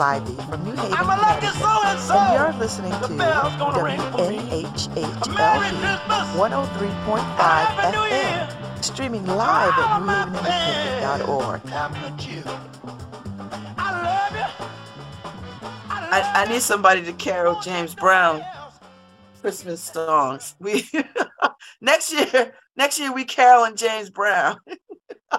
melody. Balls from New Haven, I'm a lucky so and so. And you're listening to bell's gonna ring for me. Merry WNHHLP 103.5 FM. Streaming live at my newhavenindependent.org. fans, have a good cheer. I. I, love I, I need somebody to carol James Brown Christmas songs. We next year, next year we caroling James Brown.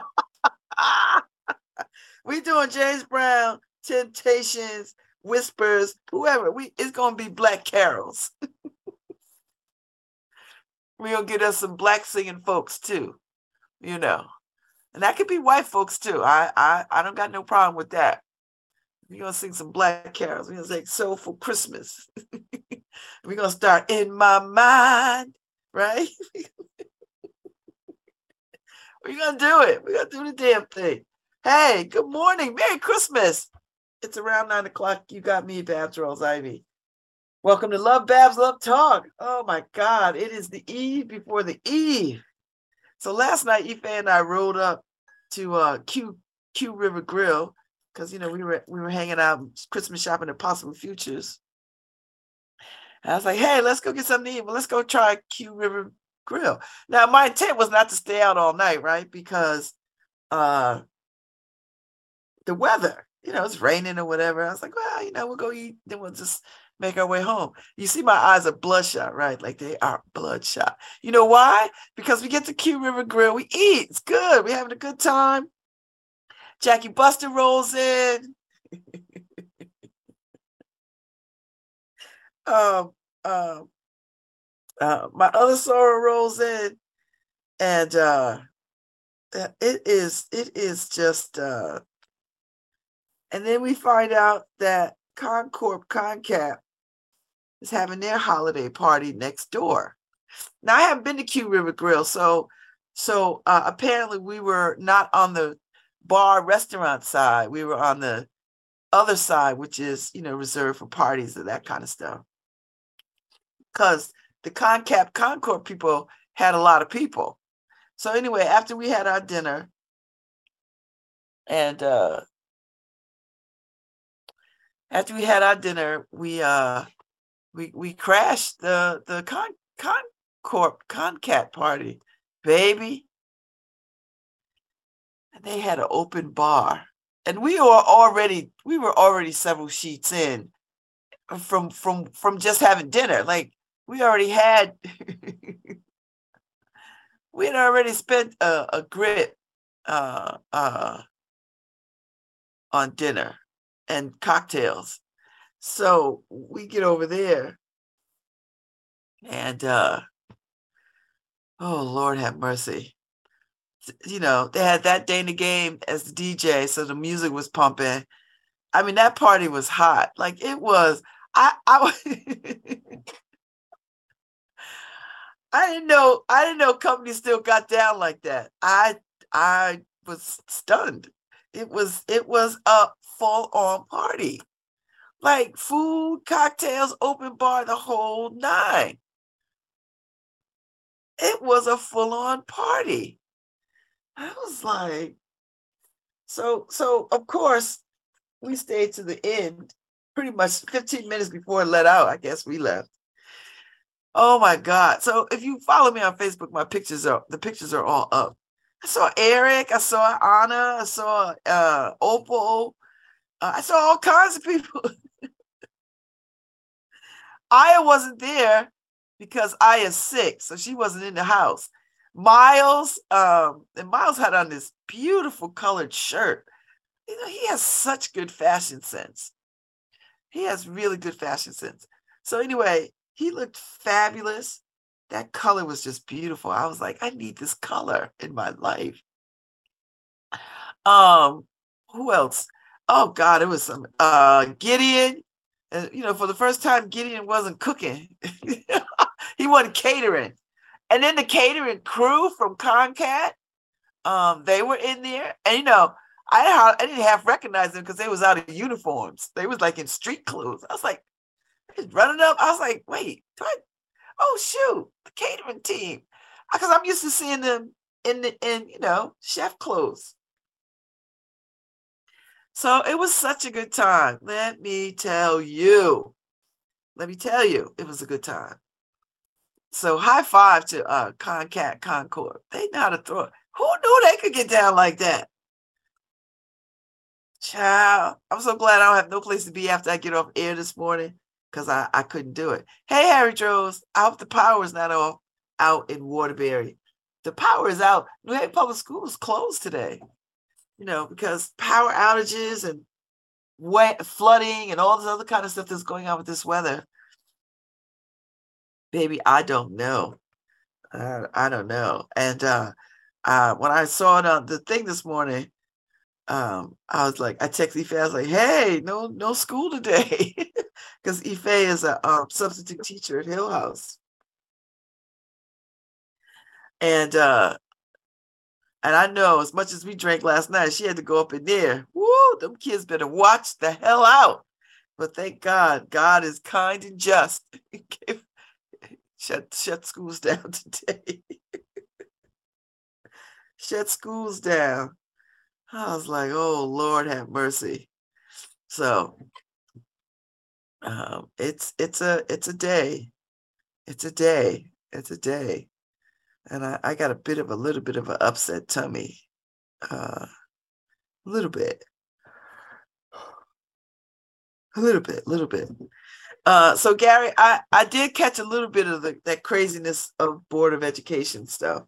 we doing James Brown, Temptations, Whispers, whoever. We it's gonna be black carols. We're gonna get us some black singing folks too, you know. And that could be white folks too. I I I don't got no problem with that. We're gonna sing some black carols. We're gonna sing Soulful Christmas. We're gonna start in my mind, right? We're gonna do it. We're gonna do the damn thing. Hey, good morning. Merry Christmas. It's around nine o'clock. You got me, Babz Rawls-Ivy. Welcome to Love Babz Love Talk. Oh my God, it is the eve before the eve. So last night, Ife and I rode up to uh Q Q River Grill because you know we were we were hanging out Christmas shopping at Possible Futures. And I was like, hey, let's go get something to eat. Well, let's go try Q River Grill. Now, my intent was not to stay out all night, right? Because uh the weather, you know, it's raining or whatever. I was like, well, you know, we'll go eat, then we'll just make our way home. You see, my eyes are bloodshot, right? Like they are bloodshot. You know why? Because we get to Q River Grill, we eat. It's good. We're having a good time. Jackie Buster rolls in. um, um, uh, my other sorrow rolls in, and uh, uh, it is it is just. Uh, and then we find out that ConnCORP ConnCAT is having their holiday party next door. Now I haven't been to Q River Grill, so so uh, apparently we were not on the bar restaurant side. We were on the other side, which is you know reserved for parties and that kind of stuff. Because the ConnCAT ConnCORP people had a lot of people. So anyway, after we had our dinner, and uh after we had our dinner, we uh we we crashed the the Con ConnCORP ConnCAT party, baby. And they had an open bar. And we were already we were already several sheets in from from from just having dinner. Like we already had we had already spent a, a grit uh uh on dinner and cocktails. So we get over there and uh oh Lord have mercy. You know, they had that day in the game as the DJ, so the music was pumping. I mean, that party was hot. Like it was. I I I didn't know I didn't know companies still got down like that. I I was stunned. It was it was a full on party. Like food, cocktails, open bar, the whole nine. It was a full on party. I was like, so so of course we stayed to the end pretty much 15 minutes before it let out. I guess we left. Oh my God. So if you follow me on Facebook, my pictures are the pictures are all up. I saw Eric, I saw Anna, I saw uh Opal, uh, I saw all kinds of people. Aya wasn't there because Aya's sick, so she wasn't in the house. Miles, um, and Miles had on this beautiful colored shirt. You know, he has such good fashion sense. He has really good fashion sense. So anyway, he looked fabulous. That color was just beautiful. I was like, I need this color in my life. Um, who else? Oh God, it was some uh Gideon. And you know, for the first time, Gideon wasn't cooking. he wasn't catering. And then the catering crew from ConnCAT, um, they were in there. And you know, I, I didn't half recognize them because they was out of uniforms. They was like in street clothes. I was like, running up. I was like, wait, I, oh shoot, the catering team. Because I'm used to seeing them in the in, you know, chef clothes. So it was such a good time. Let me tell you. Let me tell you, it was a good time. So high five to uh ConnCAT ConnCORP. They know how to throw. Who knew they could get down like that? Child, I'm so glad I don't have no place to be after I get off air this morning because I, I couldn't do it. Hey, Harry Droz, I hope the power is not off out in Waterbury. The power is out. New Haven Public School is closed today you know, because power outages and wet flooding and all this other kind of stuff that's going on with this weather. Baby, I don't know. Uh, I don't know. And uh, uh, when I saw it on the thing this morning, um, I was like, I texted Ife, I was like, hey, no, no school today. Because Ife is a um, substitute teacher at Hill House. And uh, and I know as much as we drank last night, she had to go up in there. Woo, them kids better watch the hell out. But thank God, God is kind and just. shut shut schools down today. shut schools down. I was like, oh Lord have mercy. So um, it's it's a it's a day. It's a day. It's a day and I, I got a bit of a little bit of an upset tummy, uh, a little bit, a little bit, a little bit. Uh, so Gary, I I did catch a little bit of the, that craziness of Board of Education stuff.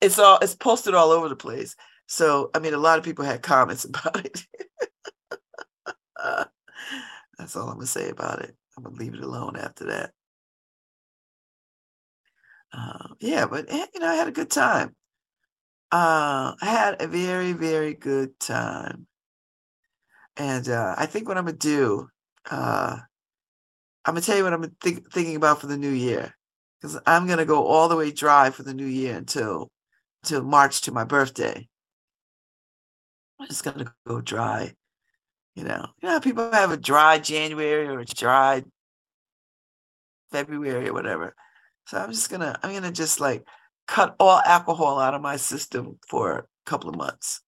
It's all it's posted all over the place. So I mean, a lot of people had comments about it. that's all I'm gonna say about it. I'm gonna leave it alone after that uh, yeah, but eh, you know, I had a good time. Uh, I had a very, very good time. And uh, I think what I'm gonna do, uh, I'm gonna tell you what I'm think, thinking about for the new year, because I'm gonna go all the way dry for the new year until until March to my birthday. I'm just gonna go dry. You know, you know, people have a dry January or a dry February or whatever. So I'm just gonna I'm gonna just like cut all alcohol out of my system for a couple of months,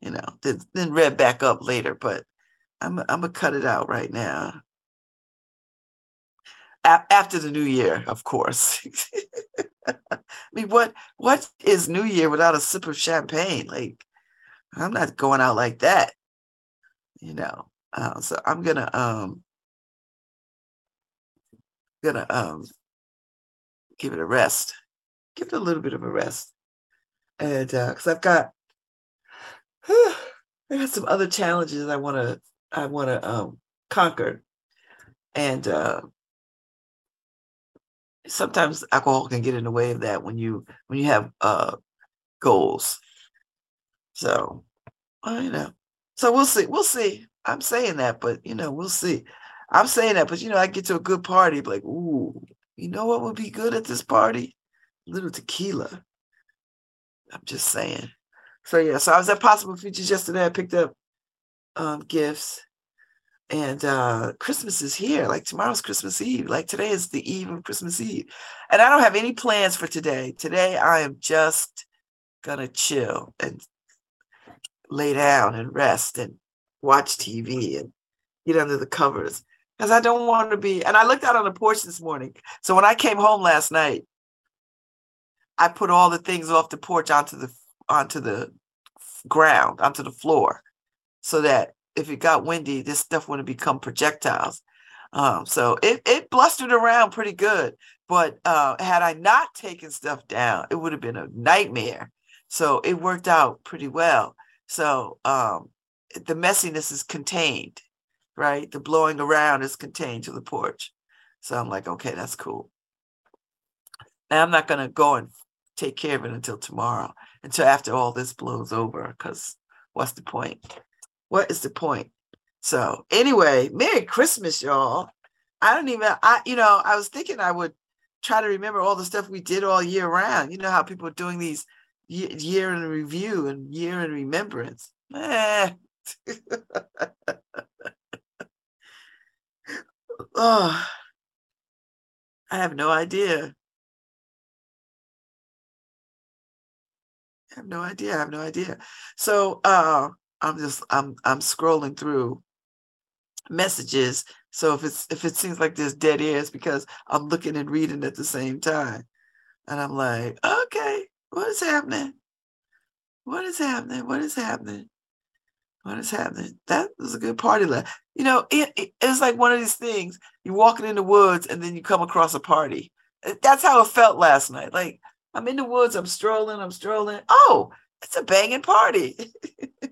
you know, then then rev back up later. But I'm I'm gonna cut it out right now. A- after the new year, of course. I mean, what what is New Year without a sip of champagne? Like, I'm not going out like that, you know. Uh, so I'm gonna um gonna um give it a rest. Give it a little bit of a rest. And uh, because uh, I've got I got some other challenges I want to I want to um, conquer, and uh, sometimes alcohol can get in the way of that when you when you have uh, goals. So, well, you know, so we'll see. We'll see. I'm saying that, but you know, we'll see. I'm saying that, but you know, I get to a good party, like, ooh, you know what would be good at this party? A little tequila. I'm just saying. So yeah, so I was at Possible Futures yesterday. I picked up um, gifts. And uh Christmas is here. Like tomorrow's Christmas Eve. Like today is the eve of Christmas Eve. And I don't have any plans for today. Today I am just gonna chill and lay down and rest and watch TV and get under the covers because I don't want to be. And I looked out on the porch this morning. So when I came home last night, I put all the things off the porch onto the onto the ground, onto the floor, so that if it got windy, this stuff wouldn't become projectiles. Um, so it it blustered around pretty good. But uh, had I not taken stuff down, it would have been a nightmare. So it worked out pretty well. So um, the messiness is contained, right? The blowing around is contained to the porch. So I'm like, okay, that's cool. Now I'm not gonna go and take care of it until tomorrow, until after all this blows over, because what's the point? What is the point? So anyway, Merry Christmas, y'all. I don't even I you know, I was thinking I would try to remember all the stuff we did all year round. You know how people are doing these year in review and year in remembrance. Eh. oh, I have no idea. I have no idea. I have no idea. So uh I'm just I'm I'm scrolling through messages. So if it's if it seems like there's dead ears because I'm looking and reading at the same time. And I'm like, okay, what is happening? What is happening? What is happening? What is happening? That was a good party last. You know, it, it, it's like one of these things. You're walking in the woods and then you come across a party. That's how it felt last night. Like I'm in the woods, I'm strolling, I'm strolling. Oh, it's a banging party.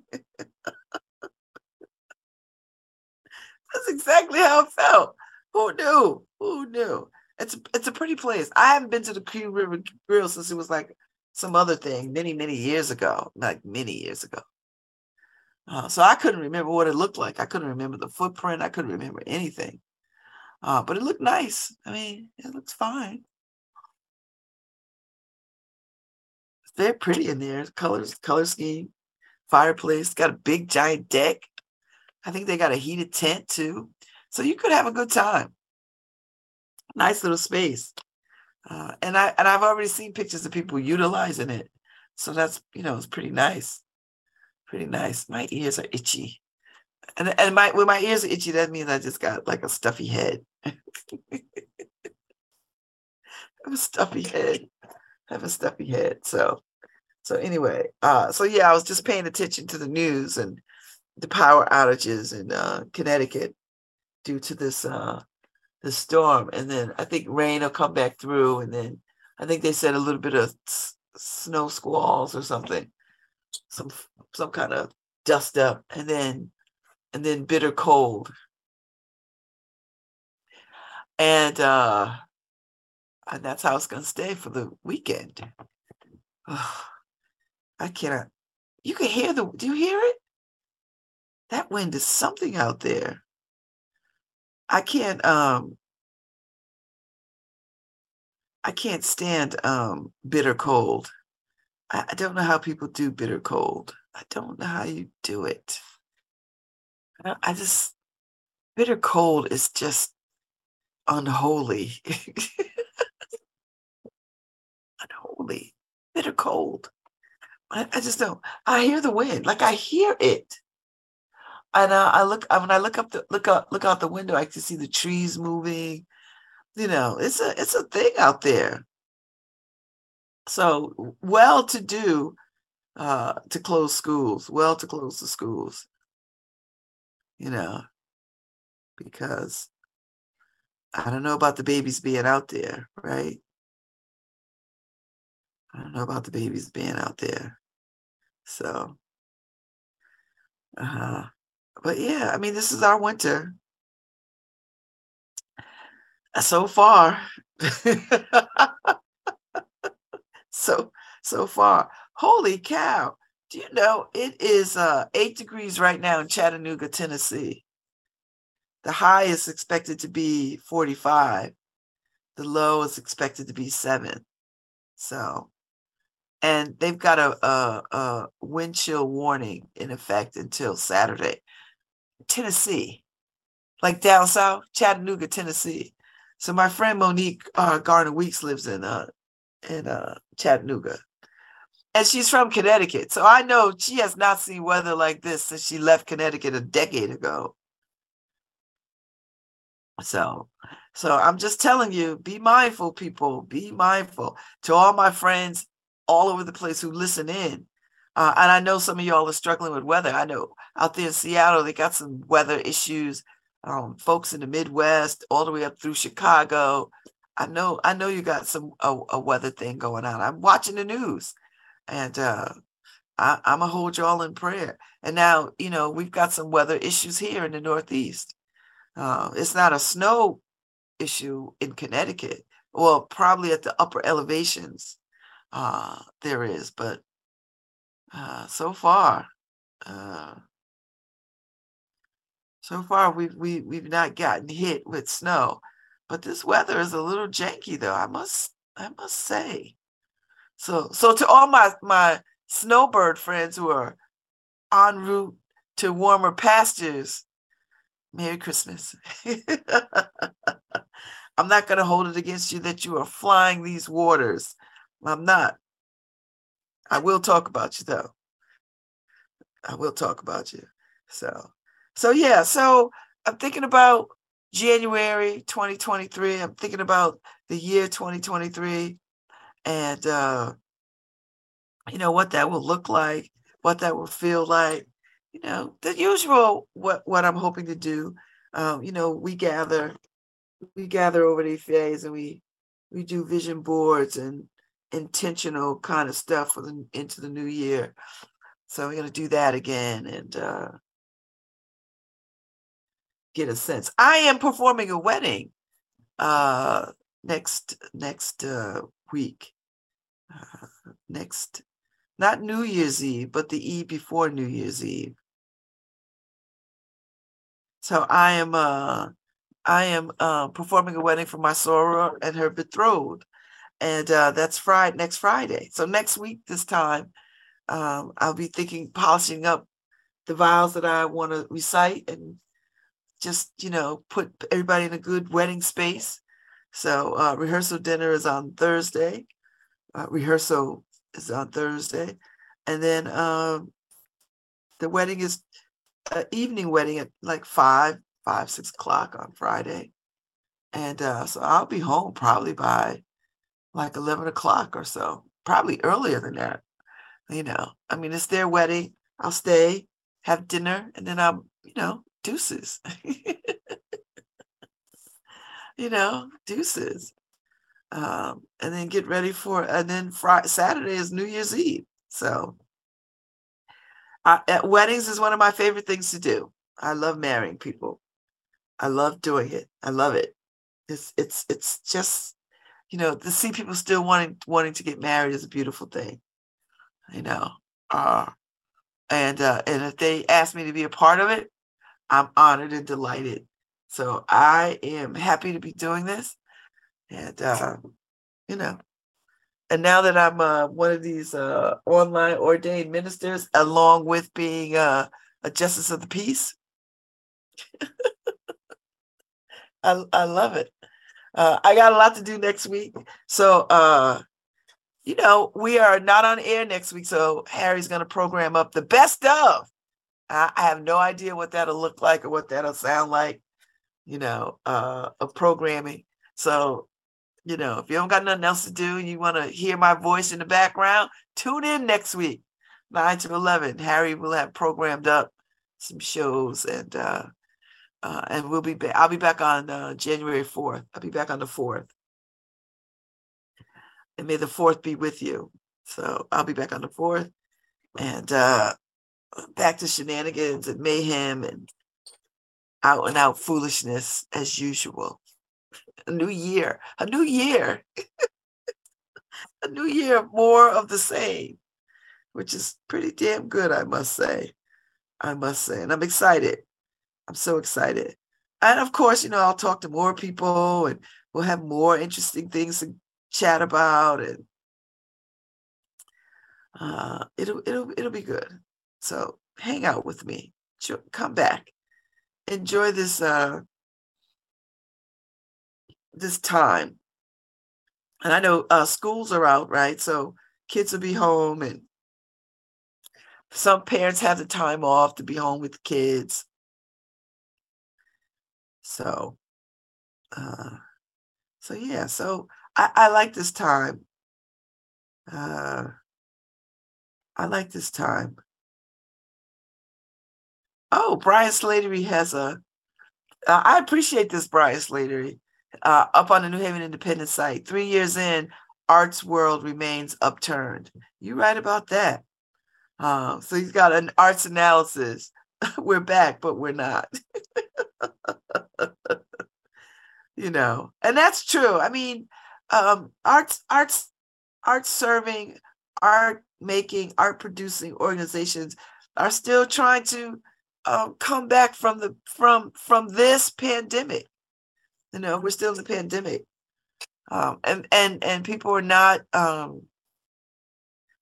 That's exactly how it felt. Who knew? Who knew? It's it's a pretty place. I haven't been to the Green River Grill since it was like some other thing many many years ago, like many years ago. Uh, so I couldn't remember what it looked like. I couldn't remember the footprint. I couldn't remember anything. Uh, but it looked nice. I mean, it looks fine. Very pretty in there. Colors, color scheme, fireplace. Got a big giant deck. I think they got a heated tent too. So you could have a good time. Nice little space. Uh, and I and I've already seen pictures of people utilizing it. So that's you know, it's pretty nice. Pretty nice. My ears are itchy. And and my when my ears are itchy, that means I just got like a stuffy head. I have a stuffy head. I have a stuffy head. So so anyway, uh so yeah, I was just paying attention to the news and the power outages in uh, Connecticut due to this uh, the storm, and then I think rain will come back through, and then I think they said a little bit of s- snow squalls or something, some some kind of dust up, and then and then bitter cold, and uh, and that's how it's gonna stay for the weekend. I cannot. You can hear the. Do you hear it? that wind is something out there. I can't um I can't stand um bitter cold. I, don't know how people do bitter cold. I don't know how you do it. I, I just bitter cold is just unholy. unholy. Bitter cold. I, I just don't. I hear the wind. Like I hear it and uh, I look when I look up the look out look out the window, I can see the trees moving. You know, it's a it's a thing out there. So well to do uh, to close schools, well to close the schools. You know, because I don't know about the babies being out there, right? I don't know about the babies being out there. So, uh, huh. but yeah, I mean, this is our winter. So far. so so far. Holy cow. Do you know it is uh, eight degrees right now in Chattanooga, Tennessee? The high is expected to be 45. The low is expected to be seven. So and they've got a, a, a wind chill warning in effect until Saturday. Tennessee, like down south, Chattanooga, Tennessee. So my friend Monique uh, Garner Weeks lives in uh, in uh, Chattanooga, and she's from Connecticut. So I know she has not seen weather like this since she left Connecticut a decade ago. So, so I'm just telling you, be mindful, people. Be mindful. To all my friends all over the place who listen in, uh, and I know some of y'all are struggling with weather. I know out there in Seattle they got some weather issues. Um, folks in the Midwest, all the way up through Chicago. I know, I know you got some a, a weather thing going on. I'm watching the news, and uh, I, I'm gonna hold y'all in prayer. And now, you know, we've got some weather issues here in the Northeast. Uh, it's not a snow issue in Connecticut. Well, probably at the upper elevations uh, there is, but uh, so far, uh, so far we've we, we've not gotten hit with snow. But this weather is a little janky, though. I must I must say. So so to all my my snowbird friends who are en route to warmer pastures, Merry Christmas. I'm not going to hold it against you that you are flying these waters. I'm not. I will talk about you though. I will talk about you. So, so yeah. So I'm thinking about January 2023. I'm thinking about the year 2023, and uh, you know what that will look like, what that will feel like you know the usual what what i'm hoping to do um you know we gather we gather over these days and we we do vision boards and intentional kind of stuff for the into the new year so we're going to do that again and uh get a sense i am performing a wedding uh next next uh week uh, next not New Year's Eve, but the eve before New Year's Eve. So I am uh I am uh, performing a wedding for my soror and her betrothed. And uh, that's Friday next Friday. So next week this time, um, I'll be thinking polishing up the vows that I want to recite and just, you know, put everybody in a good wedding space. So uh, rehearsal dinner is on Thursday. Uh, rehearsal is on Thursday, and then um, the wedding is an evening wedding at like five, five, six o'clock on Friday, and uh, so I'll be home probably by like eleven o'clock or so, probably earlier than that. You know, I mean, it's their wedding. I'll stay, have dinner, and then I'm, you know, deuces. you know, deuces um, and then get ready for and then Friday Saturday is New Year's Eve. So I, at weddings is one of my favorite things to do. I love marrying people. I love doing it. I love it. It's it's it's just you know to see people still wanting wanting to get married is a beautiful thing. You know, uh, and uh, and if they ask me to be a part of it, I'm honored and delighted. So I am happy to be doing this. And uh, you know and now that i'm uh, one of these uh, online ordained ministers along with being uh, a justice of the peace. I, I love it. Uh, i got a lot to do next week. So uh, you know we are not on air next week so harry's going to program up the best of I, have no idea what that'll look like or what that'll sound like you know uh, of programming so you know, if you don't got nothing else to do and you want to hear my voice in the background, tune in next week, 9 to 11. Harry will have programmed up some shows and uh, uh and we'll be back. I'll be back on uh, January 4th. I'll be back on the 4th. And may the 4th be with you. So I'll be back on the 4th and uh back to shenanigans and mayhem and out and out foolishness as usual a new year, a new year, a new year, more of the same, which is pretty damn good, I must say. I must say. And I'm excited. I'm so excited. And of course, you know, I'll talk to more people and we'll have more interesting things to chat about and uh, it'll it'll it'll be good. So hang out with me. Come back. Enjoy this uh this time and i know uh, schools are out right so kids will be home and some parents have the time off to be home with kids. So uh so yeah, so I, I like this time. Uh I like this time. Oh, Brian Slattery has a. Uh, I appreciate this, Brian Slattery. Uh, up on the New Haven Independent site. Three years in, arts world remains upturned. You right about that. Uh, so he's got an arts analysis. we're back, but we're not. you know, and that's true. I mean, um, arts, arts, arts serving, art making, art producing organizations are still trying to um, come back from the from from this pandemic. You know, we're still in the pandemic, um, and and and people are not. Um,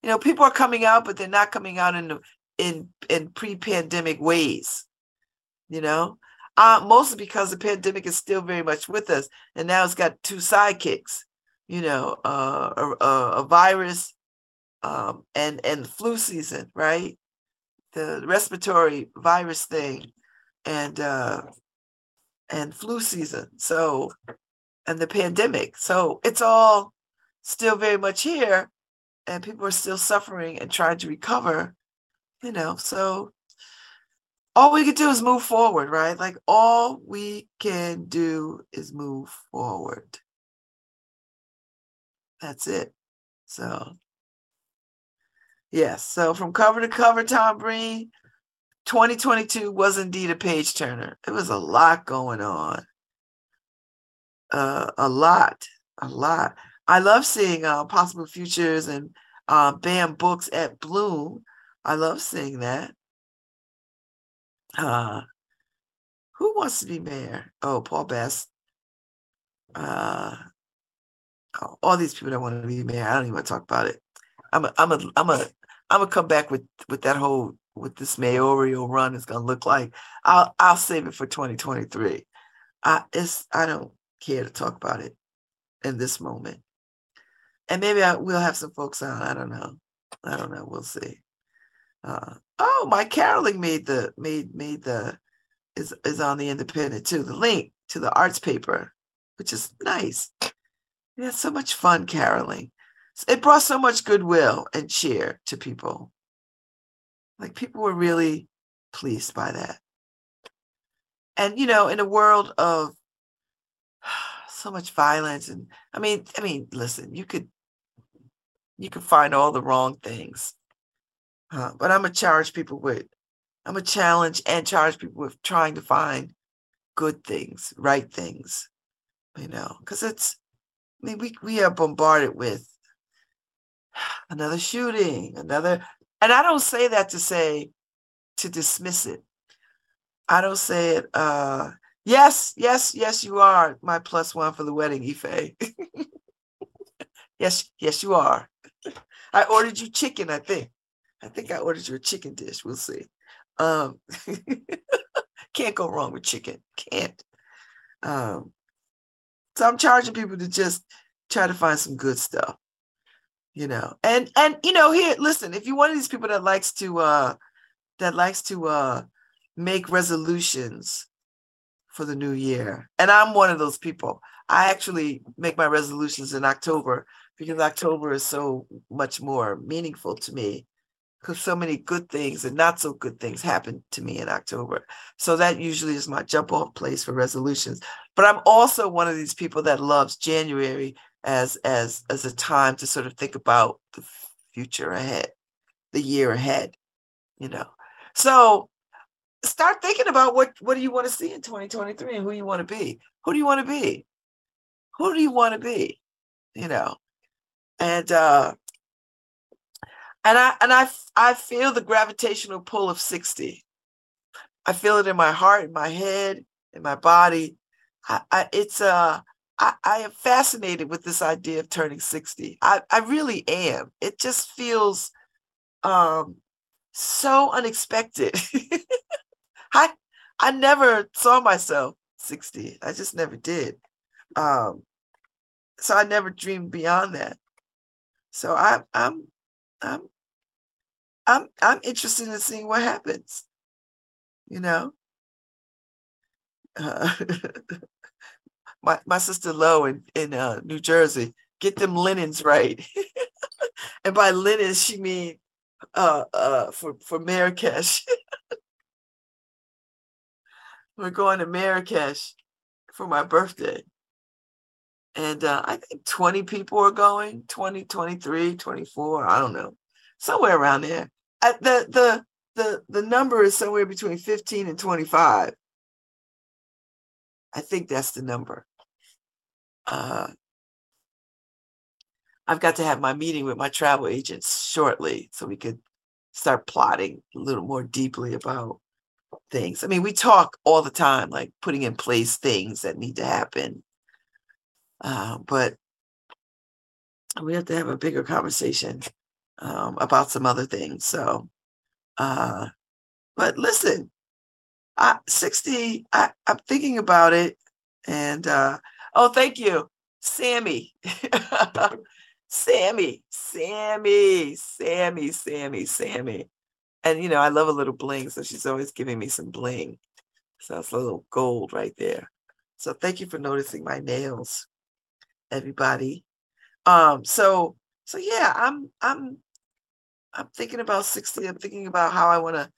you know, people are coming out, but they're not coming out in the, in in pre-pandemic ways. You know, uh, mostly because the pandemic is still very much with us, and now it's got two sidekicks. You know, uh, a, a virus um, and and flu season, right? The respiratory virus thing, and uh, and flu season. So, and the pandemic. So it's all still very much here, and people are still suffering and trying to recover. You know, so all we can do is move forward, right? Like all we can do is move forward. That's it. So Yes. So from cover to cover, Tom Breen, 2022 was indeed a page turner. It was a lot going on. Uh, a lot, a lot. I love seeing uh, possible futures and uh, BAM books at Bloom. I love seeing that. Uh, who wants to be mayor? Oh, Paul Best. Uh, all these people that want to be mayor. I don't even want to talk about it. I'm a, I'm a, I'm a, I'm gonna come back with with that whole with this mayoral run is gonna look like. I'll I'll save it for 2023. I it's I don't care to talk about it in this moment. And maybe I will have some folks on. I don't know. I don't know. We'll see. Uh, oh, my Caroling made the made made the is is on the independent too. The link to the arts paper, which is nice. We had so much fun caroling it brought so much goodwill and cheer to people. Like people were really pleased by that. And you know, in a world of so much violence and I mean, I mean, listen, you could you could find all the wrong things. Uh, but I'm gonna charge people with I'm gonna challenge and charge people with trying to find good things, right things, you know, because it's I mean we we are bombarded with another shooting, another. And I don't say that to say to dismiss it. I don't say it. Uh, yes, yes, yes, you are my plus one for the wedding, Ife. yes, yes, you are. I ordered you chicken. I think. I think I ordered you a chicken dish. We'll see. Um, can't go wrong with chicken. Can't. Um, so I'm charging people to just try to find some good stuff you know and and you know here listen if you're one of these people that likes to uh that likes to uh make resolutions for the new year and i'm one of those people i actually make my resolutions in october because october is so much more meaningful to me because so many good things and not so good things happen to me in october. So that usually is my jump off place for resolutions. But i'm also one of these people that loves january as as as a time to sort of think about the future ahead, the year ahead, you know. So start thinking about what what do you want to see in 2023 and who you want to be. Who do you want to be? Who do you want to be? You know. And uh and I and I I feel the gravitational pull of 60. I feel it in my heart, in my head, in my body. I, I it's uh I, I am fascinated with this idea of turning 60. I, I really am. It just feels um, so unexpected. I I never saw myself 60. I just never did. Um, so I never dreamed beyond that. So I I'm I'm I'm I'm interested in seeing what happens. You know. Uh, my my sister Lo in in uh, New Jersey, get them linens right. and by linens she mean uh uh for for Marrakesh. We're going to Marrakesh for my birthday. And uh, I think 20 people are going, 20, 23, 24, I don't know. Somewhere around there. At the the the the number is somewhere between 15 and 25. I think that's the number. Uh, I've got to have my meeting with my travel agents shortly so we could start plotting a little more deeply about things. I mean, we talk all the time, like putting in place things that need to happen. Uh, but we have to have a bigger conversation um, about some other things. So, uh, but listen, I 60, I, I'm thinking about it. And uh, oh, thank you, Sammy. Sammy, Sammy, Sammy, Sammy, Sammy. And you know, I love a little bling, so she's always giving me some bling. So that's a little gold right there. So thank you for noticing my nails, everybody. Um, so so yeah, I'm I'm I'm thinking about 60. I'm thinking about how I want to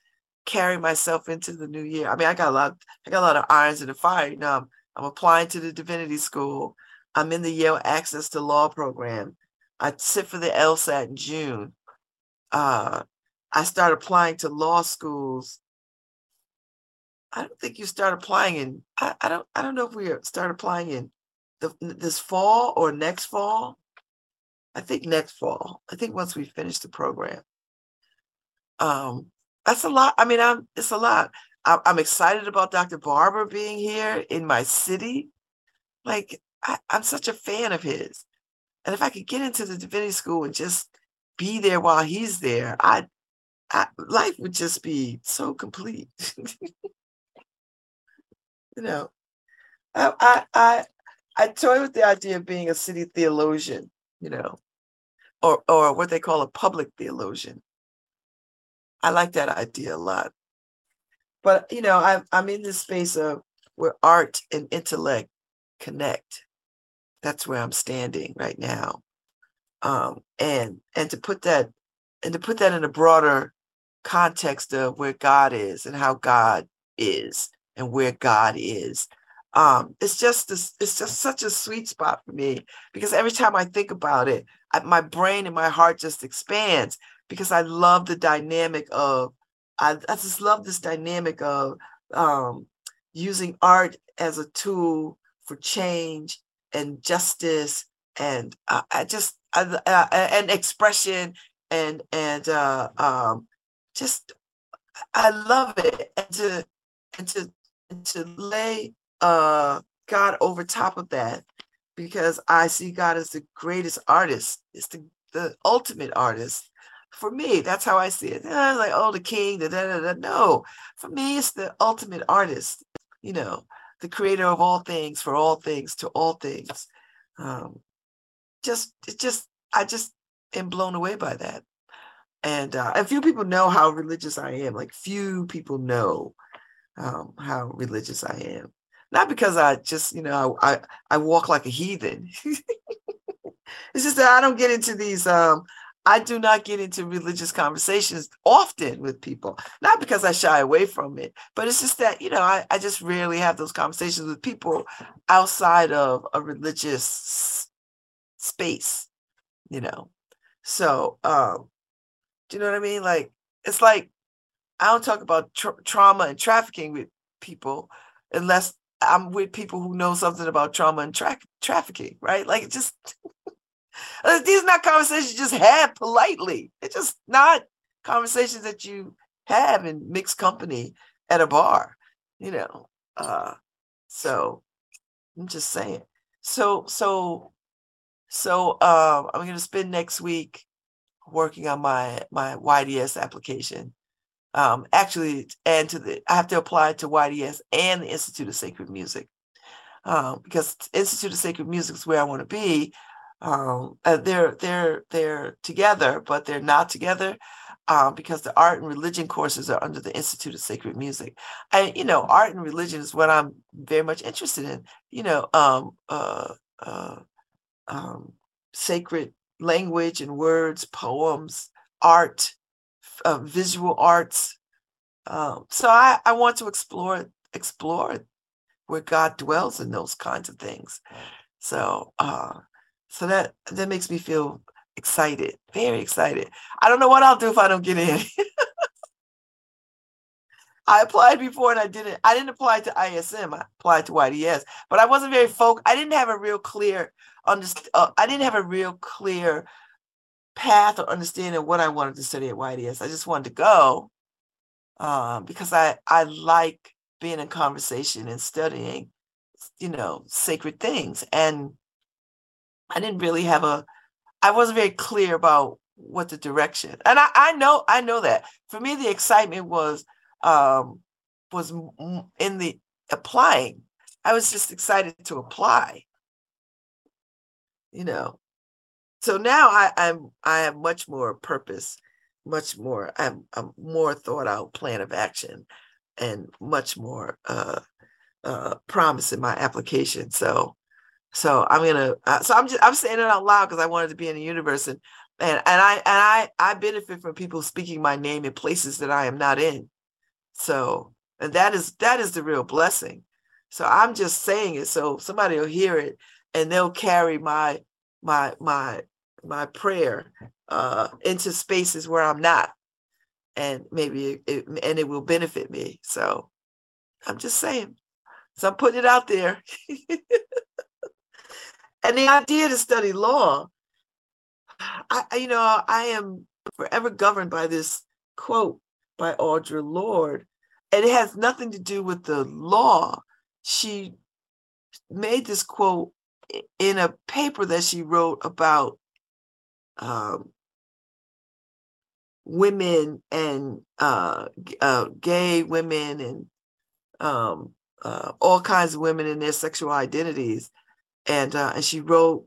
carry myself into the new year. I mean, I got a lot, I got a lot of irons in the fire. You know, I'm, I'm applying to the divinity school. I'm in the Yale Access to Law program. I sit for the LSAT in June. Uh, I start applying to law schools. I don't think you start applying in. I, I don't. I don't know if we start applying in the, this fall or next fall. I think next fall. I think once we finish the program. Um, that's a lot. I mean, I'm. It's a lot. I'm excited about Dr. Barber being here in my city. Like I, I'm such a fan of his, and if I could get into the divinity school and just be there while he's there, I I, life would just be so complete. you know, I, I, I, I toy with the idea of being a city theologian, you know, or, or what they call a public theologian. I like that idea a lot. But, you know, I, I'm in this space of where art and intellect connect. That's where I'm standing right now. Um, and and to put that and to put that in a broader context of where God is and how God is and where God is. Um, it's just this, it's just such a sweet spot for me because every time I think about it, I, my brain and my heart just expands because I love the dynamic of I, I just love this dynamic of um, using art as a tool for change and justice and uh, I just uh, uh, and expression and and uh, um, just I love it. And to and to and to lay uh God over top of that because I see God as the greatest artist. It's the, the ultimate artist. For me, that's how I see it. Eh, like, oh, the king, da, da, da, da. No, for me, it's the ultimate artist, you know, the creator of all things, for all things, to all things. Um, just, it just, I just am blown away by that and uh, a few people know how religious I am. Like few people know um, how religious I am. Not because I just, you know, I I walk like a heathen. it's just that I don't get into these. Um, I do not get into religious conversations often with people. Not because I shy away from it, but it's just that you know I, I just rarely have those conversations with people outside of a religious space. You know, so um, do you know what I mean? Like, it's like I don't talk about tra- trauma and trafficking with people unless I'm with people who know something about trauma and tra- trafficking, right? Like, it just these are not conversations you just have politely. It's just not conversations that you have in mixed company at a bar, you know. Uh, so I'm just saying. So so so uh, I'm gonna spend next week working on my my YDS application. Um, actually, and to the I have to apply to YDS and the Institute of Sacred Music um, because Institute of Sacred Music is where I want to be. Um, uh, they're they're they're together, but they're not together um, because the art and religion courses are under the Institute of Sacred Music. And you know, art and religion is what I'm very much interested in. You know, um, uh, uh, um, sacred language and words, poems, art, uh, visual arts. Um, so I, I want to explore explore where God dwells in those kinds of things. So uh, so that that makes me feel excited, very excited. I don't know what I'll do if I don't get in. I applied before and I didn't. I didn't apply to ISM. I applied to YDS, but I wasn't very focused. I didn't have a real clear understand. Uh, I didn't have a real clear path or understanding what I wanted to study at YDS. I just wanted to go um, because I I like being in conversation and studying, you know, sacred things. And I didn't really have a. I wasn't very clear about what the direction. And I I know I know that for me the excitement was um, was in the applying. I was just excited to apply. You know, so now I, I'm I have much more purpose, much more. I'm a more thought out plan of action, and much more uh, uh, promise in my application. So, so I'm gonna. Uh, so I'm just I'm saying it out loud because I wanted to be in the universe, and and and I and I I benefit from people speaking my name in places that I am not in. So, and that is that is the real blessing. So I'm just saying it so somebody will hear it and they'll carry my my my my prayer uh into spaces where I'm not. And maybe it, and it will benefit me. So I'm just saying. So I'm putting it out there. and the idea to study law, I you know, I am forever governed by this quote by Audre Lorde. And it has nothing to do with the law. She made this quote in a paper that she wrote about um, women and uh, uh, gay women and um, uh, all kinds of women and their sexual identities. And, uh, and she wrote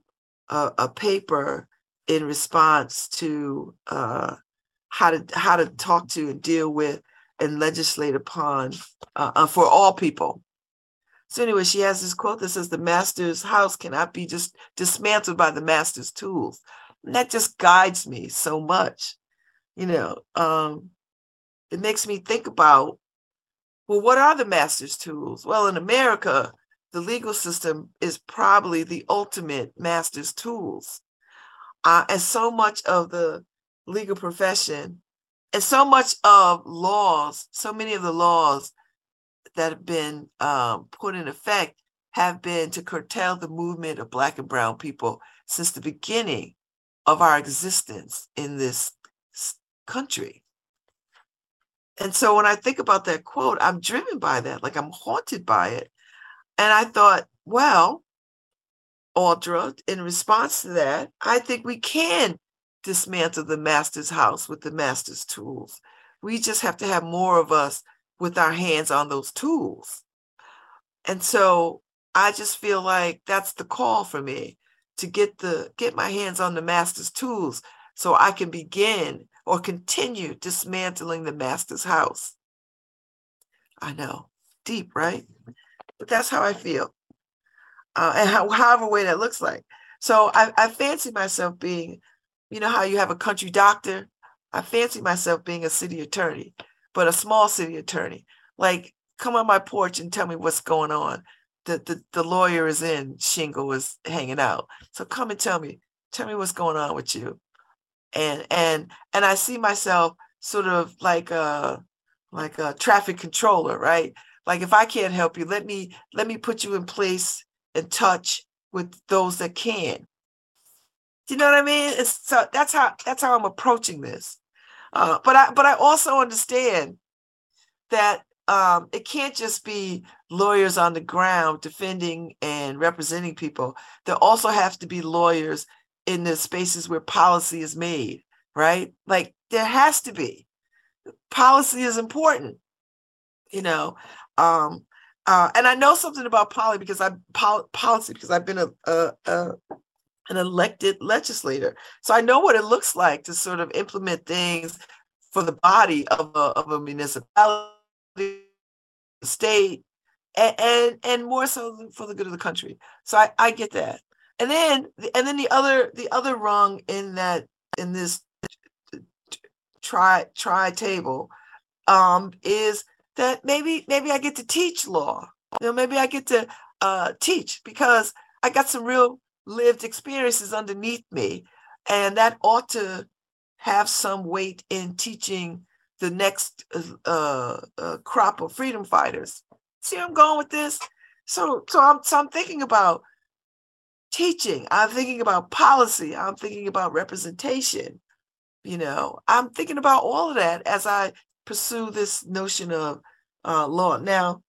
a, a, paper in response to uh, how to how to talk to and deal with and legislate upon uh, uh, for all people. So anyway, she has this quote that says, "The master's house cannot be just dismantled by the master's tools." And that just guides me so much. You know, um, it makes me think about, well, what are the master's tools? Well, in America, the legal system is probably the ultimate master's tools. Uh, and so much of the legal profession and so much of laws so many of the laws that have been um, put in effect have been to curtail the movement of black and brown people since the beginning of our existence in this country and so when i think about that quote i'm driven by that like i'm haunted by it and i thought well Audre in response to that i think we can dismantle the master's house with the master's tools. We just have to have more of us with our hands on those tools. And so I just feel like that's the call for me to get the get my hands on the master's tools so I can begin or continue dismantling the master's house. I know, deep, right? But that's how I feel. Uh, and how, however way that looks like. So I, I fancy myself being you know how you have a country doctor? I fancy myself being a city attorney, but a small city attorney. Like, come on my porch and tell me what's going on. The, the, the lawyer is in, Shingle is hanging out. So come and tell me, tell me what's going on with you. And and and I see myself sort of like a like a traffic controller, right? Like if I can't help you, let me let me put you in place and touch with those that can you know what I mean? It's so that's how that's how I'm approaching this. Uh, but I but I also understand that um, it can't just be lawyers on the ground defending and representing people. There also have to be lawyers in the spaces where policy is made, right? Like there has to be. Policy is important, you know. Um, uh, and I know something about poly because I pol- policy because I've been a, a, a an elected legislator. So I know what it looks like to sort of implement things for the body of a, of a municipality, state, and, and, and more so for the good of the country. So I, I get that. And then and then the other the other rung in that in this try try table um is that maybe maybe I get to teach law. You know, maybe I get to uh teach because I got some real lived experiences underneath me. And that ought to have some weight in teaching the next uh, uh, crop of freedom fighters. See, I'm going with this. So, so I'm so I'm thinking about teaching. I'm thinking about policy. I'm thinking about representation. You know, I'm thinking about all of that as I pursue this notion of uh, law. Now,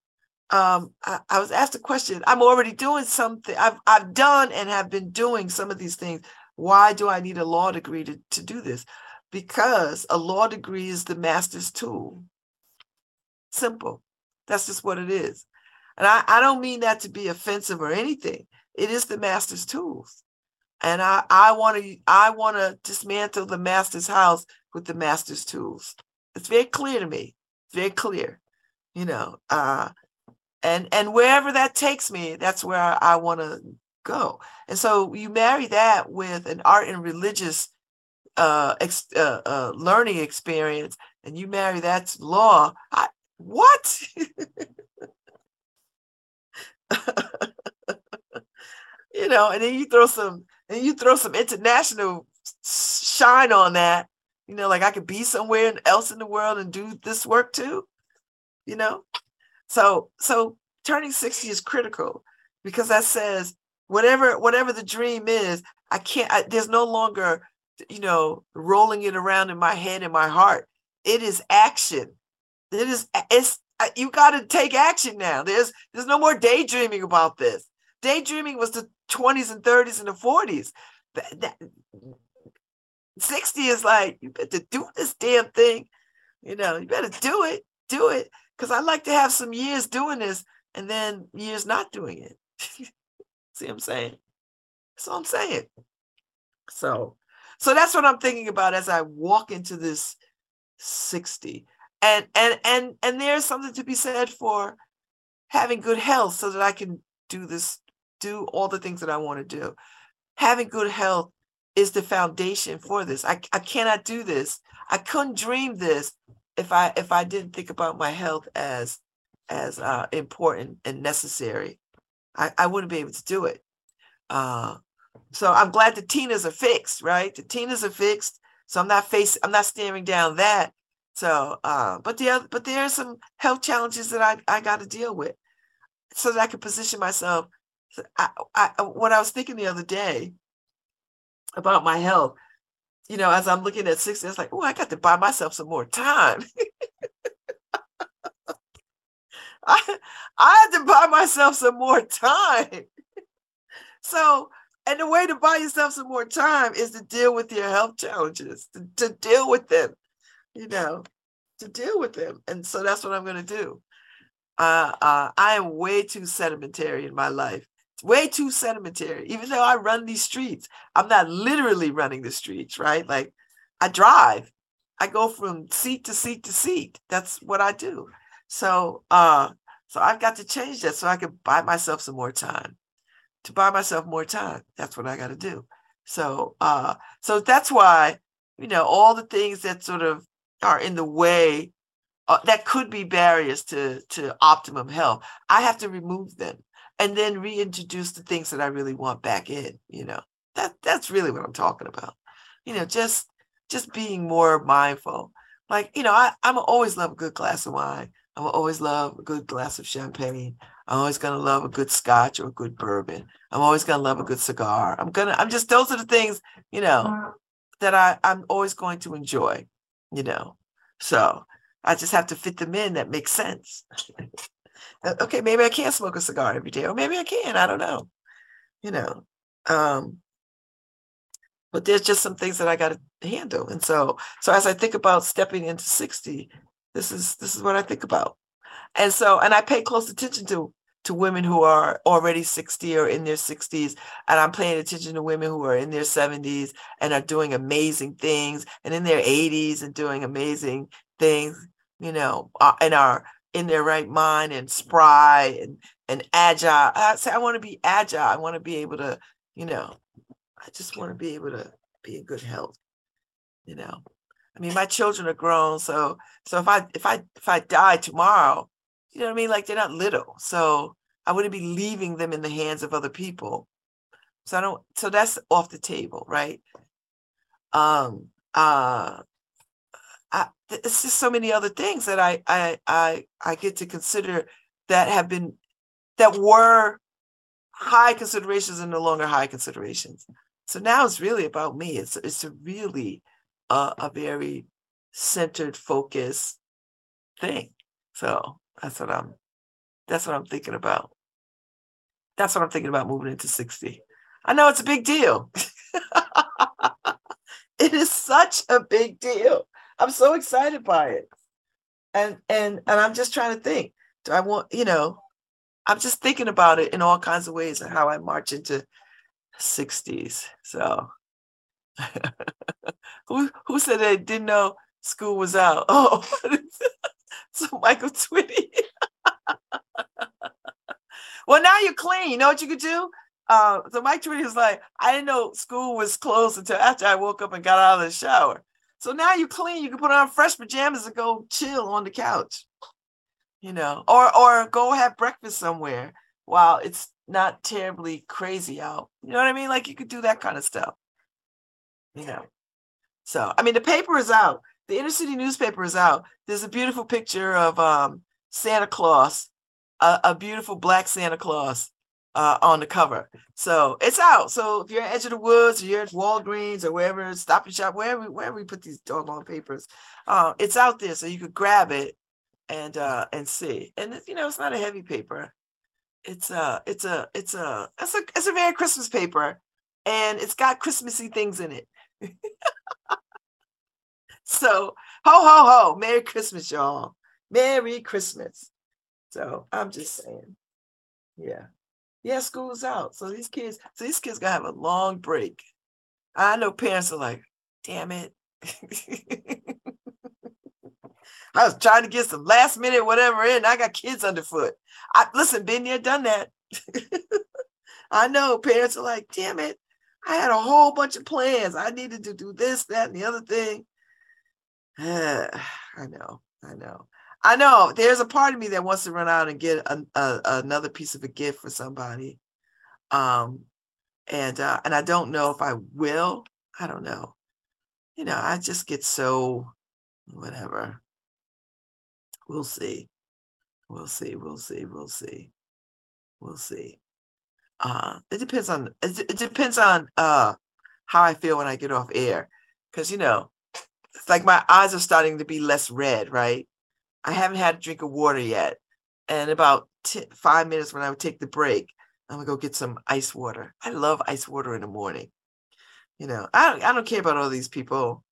um, I, I, was asked a question. I'm already doing something. I've I've done and have been doing some of these things. Why do I need a law degree to, to do this? Because a law degree is the master's tool. Simple. That's just what it is. And I, I don't mean that to be offensive or anything. It is the master's tools. And I, I want to I want to dismantle the master's house with the master's tools. It's very clear to me. Very clear. You know, uh, and and wherever that takes me that's where i, I want to go and so you marry that with an art and religious uh, ex, uh, uh learning experience and you marry that to law I, what you know and then you throw some and you throw some international shine on that you know like i could be somewhere else in the world and do this work too you know so so turning 60 is critical because that says whatever whatever the dream is, I can't I, there's no longer you know rolling it around in my head and my heart. It is action. It is it's you got to take action now. There's there's no more daydreaming about this. Daydreaming was the 20s and 30s and the 40s. That, that, 60 is like you better do this damn thing. You know, you better do it. Do it because I like to have some years doing this and then years not doing it. See what I'm saying? That's what I'm saying. So, so that's what I'm thinking about as I walk into this 60. And and and and there's something to be said for having good health so that I can do this, do all the things that I want to do. Having good health is the foundation for this. I, I cannot do this. I couldn't dream this if I if I didn't think about my health as as uh, important and necessary. I, I wouldn't be able to do it. Uh, so I'm glad the Tinas are fixed, right? The Tinas are fixed. So I'm not facing, I'm not staring down that. So, uh, but the other, but there are some health challenges that I, I got to deal with so that I can position myself. I, I, what I was thinking the other day about my health, you know, as I'm looking at 60, it's like, oh, I got to buy myself some more time. I, I had to buy myself some more time. so, and the way to buy yourself some more time is to deal with your health challenges, to, to deal with them, you know, to deal with them. And so that's what I'm going to do. Uh, uh, I am way too sedimentary in my life way too sedimentary. Even though I run these streets, I'm not literally running the streets, right? Like I drive, I go from seat to seat to seat. That's what I do. So, uh, so I've got to change that so I can buy myself some more time. To buy myself more time, that's what I got to do. So, uh, so that's why you know all the things that sort of are in the way uh, that could be barriers to to optimum health. I have to remove them and then reintroduce the things that I really want back in, you know. That that's really what I'm talking about. You know, just just being more mindful. Like, you know, I, I'm always love a good glass of wine. I'm always love a good glass of champagne. I'm always gonna love a good scotch or a good bourbon. I'm always gonna love a good cigar. I'm gonna, I'm just those are the things, you know, mm-hmm. that I, I'm always going to enjoy, you know. So I just have to fit them in that makes sense. Uh, okay, maybe I can't smoke a cigar every day, or maybe I can. I don't know. You know. Um, but there's just some things that I got to handle. And so, so as I think about stepping into 60, this is this is what I think about. And so, and I pay close attention to to women who are already 60 or in their 60s and i'm paying attention to women who are in their 70s and are doing amazing things and in their 80s and doing amazing things you know uh, and are in their right mind and spry and and agile i say i want to be agile i want to be able to you know i just want to be able to be in good health you know i mean my children are grown so so if i if i if i die tomorrow you know what I mean? Like they're not little. So I wouldn't be leaving them in the hands of other people. So I don't so that's off the table, right? Um uh it's just so many other things that I I I I get to consider that have been that were high considerations and no longer high considerations. So now it's really about me. It's it's a really uh, a very centered, focused thing. So that's what I'm that's what I'm thinking about. That's what I'm thinking about moving into 60. I know it's a big deal. it is such a big deal. I'm so excited by it. And and and I'm just trying to think. Do I want, you know, I'm just thinking about it in all kinds of ways and how I march into 60s. So who who said they didn't know school was out? Oh, so Michael Twitty. well, now you're clean. You know what you could do? Uh, so Mike Twitty is like, I didn't know school was closed until after I woke up and got out of the shower. So now you're clean. You can put on fresh pajamas and go chill on the couch, you know, or or go have breakfast somewhere while it's not terribly crazy out. You know what I mean? Like you could do that kind of stuff, you know. So I mean, the paper is out the inner city newspaper is out. There's a beautiful picture of um, Santa Claus, a, a, beautiful black Santa Claus uh, on the cover. So it's out. So if you're at Edge of the Woods or you're at Walgreens or wherever, Stop and Shop, wherever, wherever we put these doggone papers, uh, it's out there. So you could grab it and uh, and see. And you know, it's not a heavy paper. It's a, it's a, it's a, it's a, it's a very Christmas paper, and it's got Christmassy things in it. So ho ho ho, Merry Christmas, y'all. Merry Christmas. So I'm just saying, yeah. Yeah, school's out. So these kids, so these kids gonna have a long break. I know parents are like, damn it. I was trying to get some last minute whatever in. I got kids underfoot. I listen, been there, done that. I know parents are like, damn it. I had a whole bunch of plans. I needed to do this, that, and the other thing. I know, I know, I know. There's a part of me that wants to run out and get a, a, another piece of a gift for somebody, um, and uh, and I don't know if I will. I don't know. You know, I just get so whatever. We'll see. We'll see. We'll see. We'll see. We'll see. Uh, it depends on it, it depends on uh how I feel when I get off air, because you know it's like my eyes are starting to be less red, right? I haven't had a drink of water yet. And about t- five minutes when I would take the break, I'm gonna go get some ice water. I love ice water in the morning. You know, I don't, I don't care about all these people.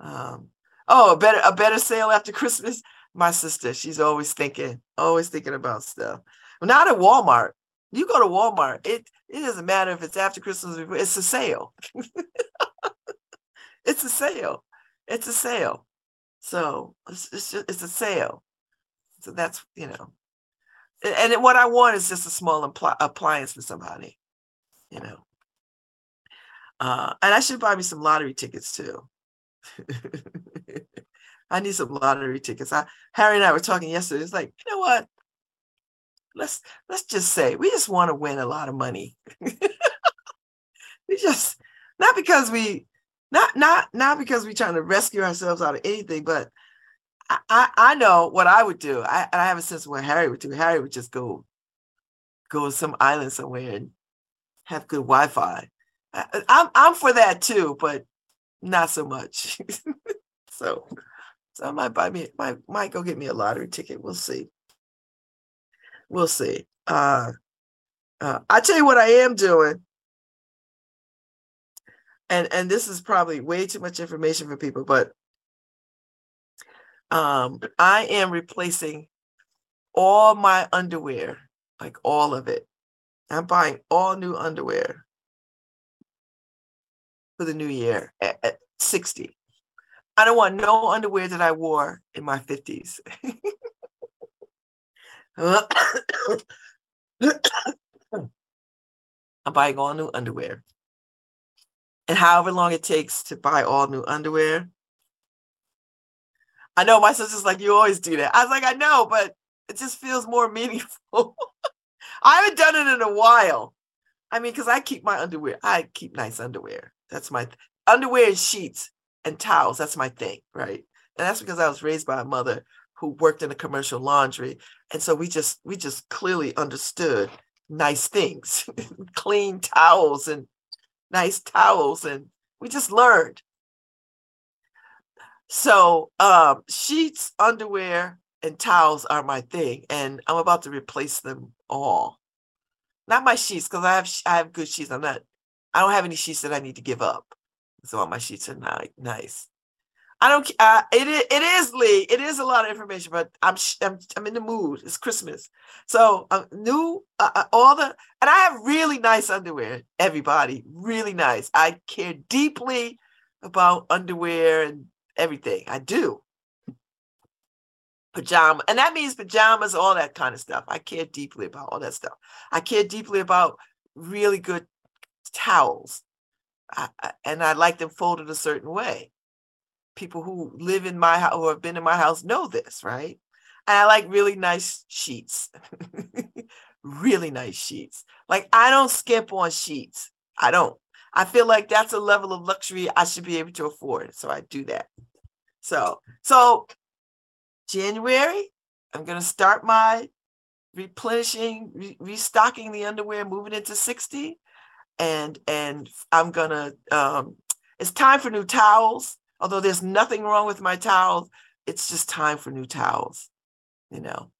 Um, oh, a better a better sale after Christmas. My sister, she's always thinking, always thinking about stuff. Not at Walmart. You go to Walmart, it it doesn't matter if it's after Christmas. It's a sale. it's a sale. It's a sale. So it's, it's, just, it's a sale. So that's, you know, and, what I want is just a small impl- appliance for somebody, you know. Uh, and I should buy me some lottery tickets too. I need some lottery tickets. I, Harry and I were talking yesterday. It's like, you know what? Let's let's just say we just want to win a lot of money. we just not because we not not not because we're trying to rescue ourselves out of anything, but I, I, I know what I would do. I, I have a sense of what Harry would do. Harry would just go go to some island somewhere and have good Wi-Fi. I, I'm I'm for that too, but not so much. so so I might buy me might might go get me a lottery ticket. We'll see. We'll see. Uh, uh I tell you what I am doing and and this is probably way too much information for people, but um, I am replacing all my underwear like all of it. I'm buying all new underwear for the new year at, at 60. I don't want no underwear that I wore in my 50s. I'm buying all new underwear. And however long it takes to buy all new underwear. I know my sister's like, you always do that. I was like, I know, but it just feels more meaningful. I haven't done it in a while. I mean, because I keep my underwear, I keep nice underwear. That's my th- underwear and sheets and towels. That's my thing, right? And that's because I was raised by a mother who worked in a commercial laundry. And so we just we just clearly understood nice things, clean towels and nice towels, and we just learned. So um, sheets, underwear, and towels are my thing, and I'm about to replace them all. Not my sheets, because I have I have good sheets. I'm not. I don't have any sheets that I need to give up. So all my sheets are ni- nice. I don't. Uh, it is. It is Lee. It is a lot of information, but I'm. I'm. I'm in the mood. It's Christmas, so um, new. Uh, uh, all the and I have really nice underwear. Everybody, really nice. I care deeply about underwear and everything. I do. Pajama, and that means pajamas, all that kind of stuff. I care deeply about all that stuff. I care deeply about really good towels, I, I, and I like them folded a certain way people who live in my house or have been in my house know this, right? And I like really nice sheets, really nice sheets. Like I don't skip on sheets. I don't. I feel like that's a level of luxury I should be able to afford. So I do that. So, so January, I'm going to start my replenishing, re- restocking the underwear, moving into 60. And, and I'm going to, um, it's time for new towels although there's nothing wrong with my towels, it's just time for new towels. You know,